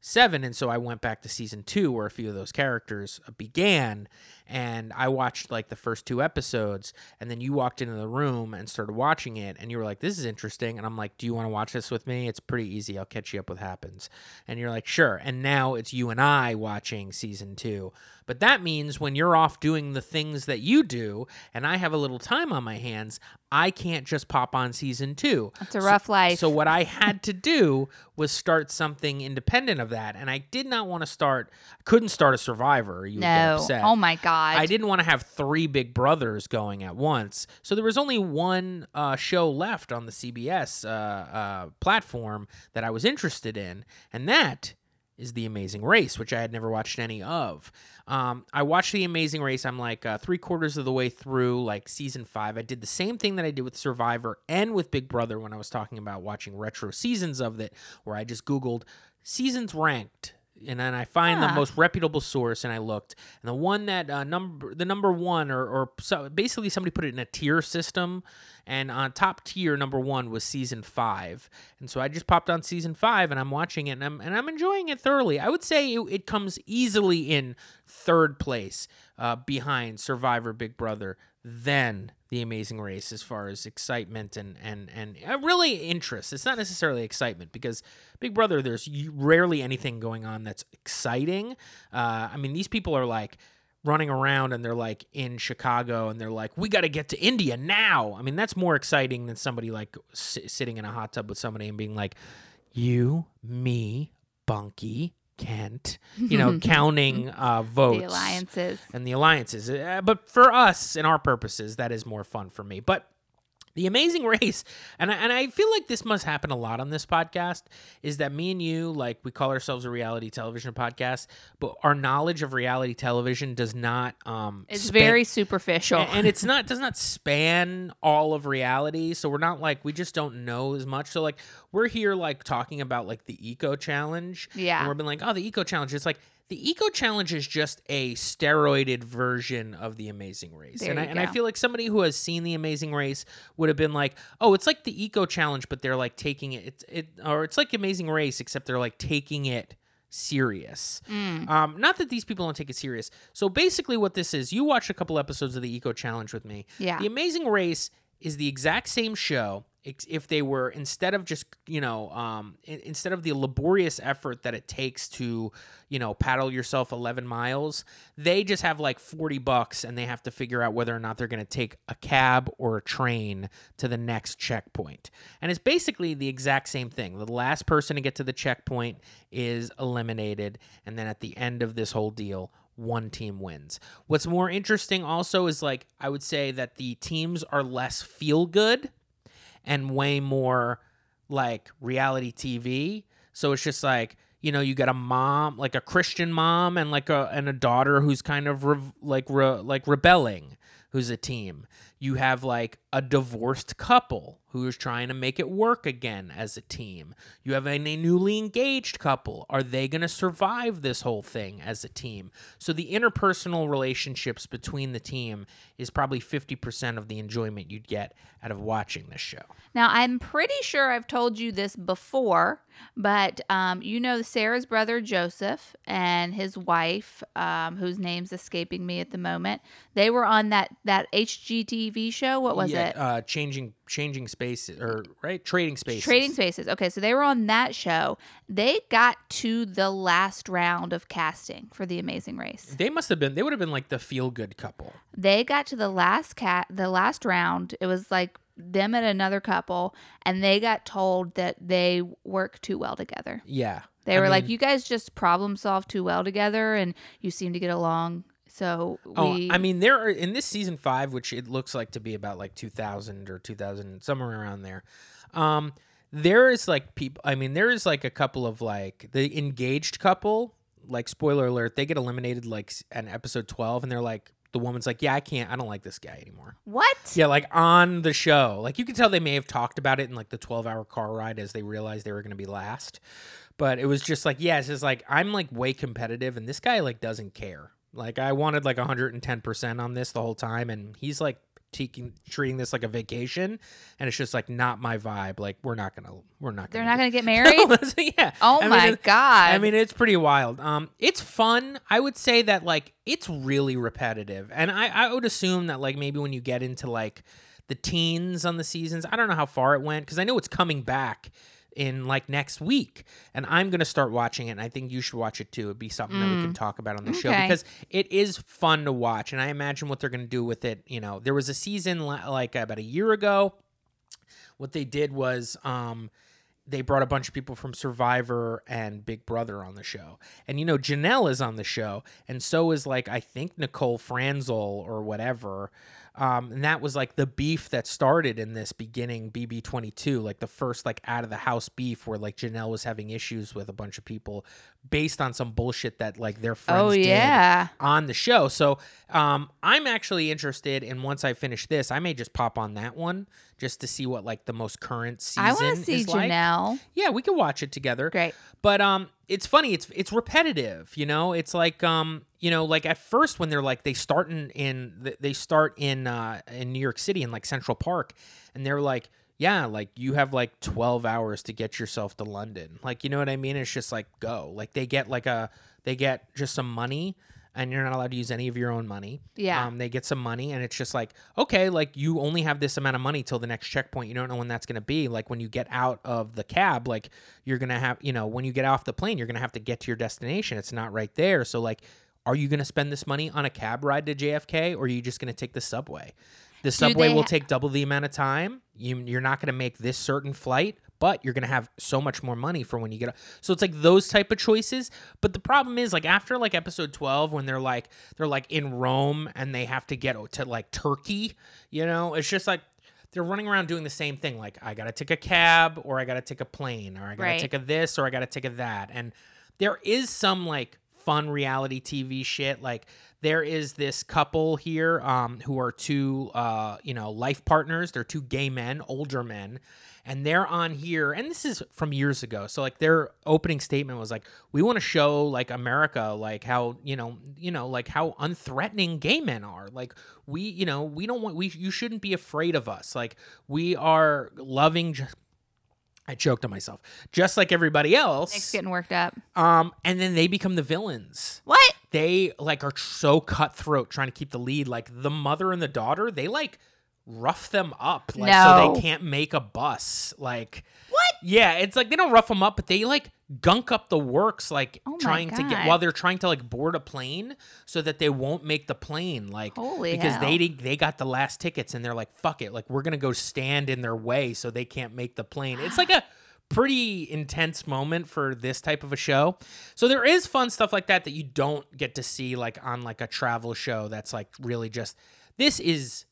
A: seven and so i went back to season two where a few of those characters uh, began and i watched like the first two episodes and then you walked into the room and started watching it and you were like this is interesting and i'm like do you want to watch this with me? It's pretty easy. I'll catch you up with happens. And you're like sure. And now it's you and i watching season two but that means when you're off doing the things that you do and i have a little time on my hands i can't just pop on season two
B: it's a rough life.
A: so what I had to do was start something independent of that, and I did not want to start. Couldn't start a Survivor. You
B: no.
A: upset.
B: Oh my god.
A: I didn't want to have three Big Brothers going at once, so there was only one uh, show left on the CBS uh, uh, platform that I was interested in, and that is The Amazing Race, which I had never watched any of. Um, I watched The Amazing Race. I'm like uh, three quarters of the way through, like season five. I did the same thing that I did with Survivor and with Big Brother when I was talking about watching retro seasons of it, where I just Googled seasons ranked. And then I find the
B: Ah.
A: most reputable source, and I looked, and the one that uh, number the number one, or or so basically somebody put it in a tier system, and on top tier number one was season five, and so I just popped on season five, and I'm watching it, and I'm and I'm enjoying it thoroughly. I would say it, it comes easily in third place uh, behind Survivor, Big Brother, then The Amazing Race as far as excitement and and and uh, really interest. It's not necessarily excitement because Big Brother, there's rarely anything going on that's exciting. Uh, I mean, these people are like running around and they're like in Chicago and they're like, we got to get to India now. I mean, that's more exciting than somebody like s- sitting in a hot tub with somebody and being like, you, me, Bunky, Kent, you know, counting uh, votes
B: the alliances.
A: and the alliances. Uh, but for us and our purposes, that is more fun for me. But the amazing race, and I, and I feel like this must happen a lot on this podcast, is that me and you, like, we call ourselves a reality television podcast, but our knowledge of reality television does not. Um,
B: It's
A: span-
B: very superficial.
A: and, and it's not does not span all of reality so we're not like we just don't know as much so like we're here like talking about like the eco challenge
B: Yeah.
A: and we're been like oh the eco challenge it's like the eco challenge is just a steroided version of the amazing race
B: There
A: and I, and I feel like somebody who has seen the amazing race would have been like oh it's like the eco challenge but they're like taking it it's it or it's like amazing race except they're like taking it serious.
B: Mm.
A: Um, not that these people don't take it serious. So basically, what this is, you watched a couple episodes of the Eco Challenge with me.
B: Yeah.
A: The Amazing Race is the exact same show. If they were instead of just you know um, instead of the laborious effort that it takes to you know paddle yourself 11 miles, they just have like 40 bucks and they have to figure out whether or not they're going to take a cab or a train to the next checkpoint. And it's basically the exact same thing. The last person to get to the checkpoint is eliminated, and then at the end of this whole deal, one team wins. What's more interesting also is like I would say that the teams are less feel good and way more like reality TV. So it's just like you know you got a mom like a Christian mom and like a and a daughter who's kind of re- like re- like rebelling who's a team. You have like a divorced couple who is trying to make it work again as a team. You have a, newly engaged couple. Are they going to survive this whole thing as a team? So the interpersonal relationships between the team is probably 50% of the enjoyment you'd get out of watching this show.
B: Now, I'm pretty sure I've told you this before, but um, you know Sarah's brother Joseph and his wife, um, whose name's escaping me at the moment. They were on that that HGTV show. What was
A: Yeah,
B: it?
A: Uh, changing changing spaces or right trading spaces.
B: Trading Spaces. Okay, so they were on that show. They got to the last round of casting for The Amazing Race.
A: They must have been. They would have been like the feel good couple.
B: They got to the last cat, the last round. It was like them and another couple, and they got told that they work too well together.
A: Yeah.
B: They
A: I
B: were like, "You guys just problem solve too well together, and you seem to get along." So
A: Oh, I mean, there are in this season five, which it looks like to be about like 2000 or 2000, somewhere around there. Um, there is like people. I mean, there is like a couple of like the engaged couple. Like spoiler alert, they get eliminated like in episode 12, and they're like, the woman's like, "Yeah, I can't. I don't like this guy anymore."
B: what?
A: Yeah, like on the show. Like you can tell they may have talked about it in like the 12 hour car ride as they realized they were going to be last. But it was just like, yeah, it's just like, I'm like way competitive and this guy like doesn't care. Like I wanted like 110% on this the whole time and he's like taking treating this like a vacation and it's just like not my vibe. Like we're not going to we're not
B: They're
A: gonna
B: not going to get married.
A: yeah.
B: Oh
A: I
B: my
A: it-
B: god!
A: I mean, it's pretty wild. Um, it's fun. I would say that like it's really repetitive, and I I would assume that like maybe when you get into like the teens on the seasons, I don't know how far it went because I know it's coming back in like next week, and I'm gonna start watching it. and I think you should watch it too. It'd be something that we can talk about on the show because it is fun to watch, and I imagine what they're gonna do with it. You know, there was a season like about a year ago. What they did was um they brought a bunch of people from Survivor and Big Brother on the show. And you know, Janelle is on the show, and so is like I think Nicole Franzel or whatever. Um, and that was like the beef that started in this beginning BB22, like the first like out of the house beef where like Janelle was having issues with a bunch of people based on some bullshit that like their friends
B: oh
A: did
B: yeah.
A: on the show. So um, I'm actually interested in once I finish this, I may just pop on that one just to see what like the most current season
B: I want to see
A: is like. Yeah, we can watch it together.
B: Great.
A: But um it's funny, it's it's repetitive, you know? It's like um, you know, like at first when they're like they start in in they start in uh in New York City in like Central Park and they're like yeah, like you have like 12 hours to get yourself to London. Like, you know what I mean? It's just like go. Like they get like a they get just some money and you're not allowed to use any of your own money.
B: Yeah.
A: Um, they get some money and it's just like, okay, like you only have this amount of money till the next checkpoint. You don't know when that's going to be. Like when you get out of the cab, like you're going to have, you know, when you get off the plane, you're going to have to get to your destination. It's not right there. So like, are you going to spend this money on a cab ride to JFK or are you just going to take the subway? The subway will
B: ha-
A: take double the amount of time. You, you're not going to make this certain flight, but you're going to have so much more money for when you get. up. So it's like those type of choices. But the problem is like after like episode 12 when they're like they're like in Rome and they have to get to like Turkey, you know, it's just like they're running around doing the same thing. Like I got to take a cab or I got to take a plane or I got to
B: Right.
A: take a this or I got to take a that. And there is some like fun reality TV shit. Like there is this couple here um, who are two, uh, you know, life partners. They're two gay men, older men, and they're on here. And this is from years ago. So like their opening statement was like, "We want to show like America, like how you know, you know, like how unthreatening gay men are. Like we, you know, we don't want we you shouldn't be afraid of us. Like we are loving." Just, I choked on myself, just like everybody else.
B: Nick's getting worked up.
A: Um, and then they become the villains.
B: What?
A: They like are so cutthroat trying to keep the lead. Like the mother and the daughter, they like rough them up, like so they can't make a bus. Like
B: What?
A: Yeah, it's like they don't rough them up, but they like gunk up the works, like
B: Oh
A: trying to get while they're trying to like board a plane so that they won't make the plane. Like
B: Holy
A: because
B: hell.
A: they they got the last tickets and they're like, fuck it, like we're gonna go stand in their way so they can't make the plane. It's like a pretty intense moment for this type of a show. So there is fun stuff like that that you don't get to see like on like a travel show that's like really just this is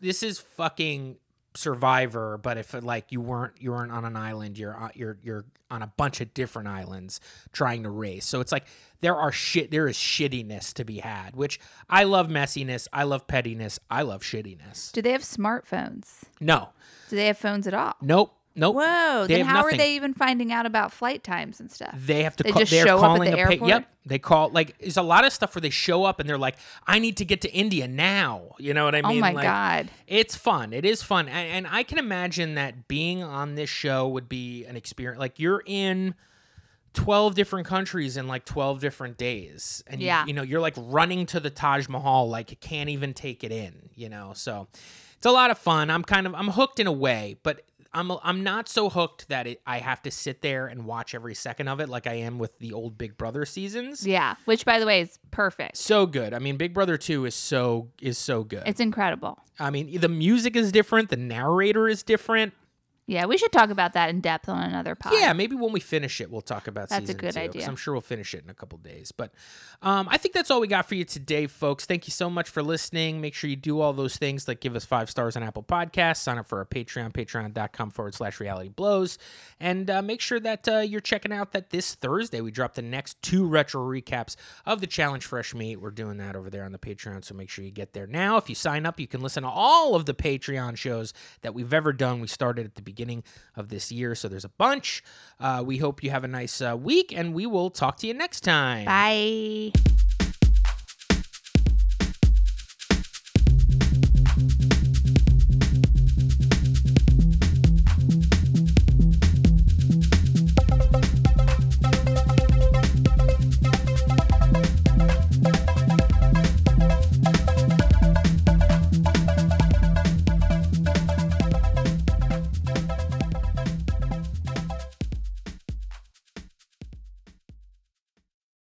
A: this is fucking Survivor, but if like you weren't you weren't on an island, you're on, you're you're on a bunch of different islands trying to race. So it's like there are shit there is shittiness to be had, which I love messiness, I love pettiness, I love shittiness.
B: Do they have smartphones?
A: No,
B: Do they have phones at all?
A: nope, nope.
B: Whoa.
A: They
B: then how
A: nothing.
B: are they even finding out about flight times and stuff?
A: They have to.
B: They
A: call,
B: just
A: they're
B: show up at the airport?
A: Yep, they call like. There's a lot of stuff where they show up and they're like, "I need to get to India now." You know what I
B: oh
A: mean?
B: Oh my
A: Like,
B: God.
A: It's fun. It is fun, and, and I can imagine that being on this show would be an experience. Like you're in. 12 different countries in like 12 different days and
B: Yeah.
A: you, know you're like running to the Taj Mahal like you can't even take it in you know so it's a lot of fun I'm kind of I'm hooked in a way but I'm I'm not so hooked that it, I have to sit there and watch every second of it like I am with the old Big Brother seasons
B: Yeah. Which, by the way, is perfect.
A: so good I mean Big Brother 2 is so is so good
B: It's incredible.
A: I mean the music is different the narrator is different
B: Yeah, we should talk about that in depth on another pod.
A: Yeah, maybe when we finish it, we'll talk about
B: That's a good
A: two,
B: idea.
A: I'm sure we'll finish it in a couple days. But um, I think that's all we got for you today, folks. Thank you so much for listening. Make sure you do all those things like give us five stars on Apple Podcasts, sign up for our Patreon, patreon.com forward slash reality blows, and uh, make sure that uh, you're checking out that this Thursday we drop the next two retro recaps of the Challenge Fresh Meat. We're doing that over there on the Patreon, so make sure you get there now. If you sign up, you can listen to all of the Patreon shows that we've ever done. We started at the beginning of this year, so there's a bunch. Uh, we hope you have a nice uh, week, and we will talk to you next time.
B: Bye.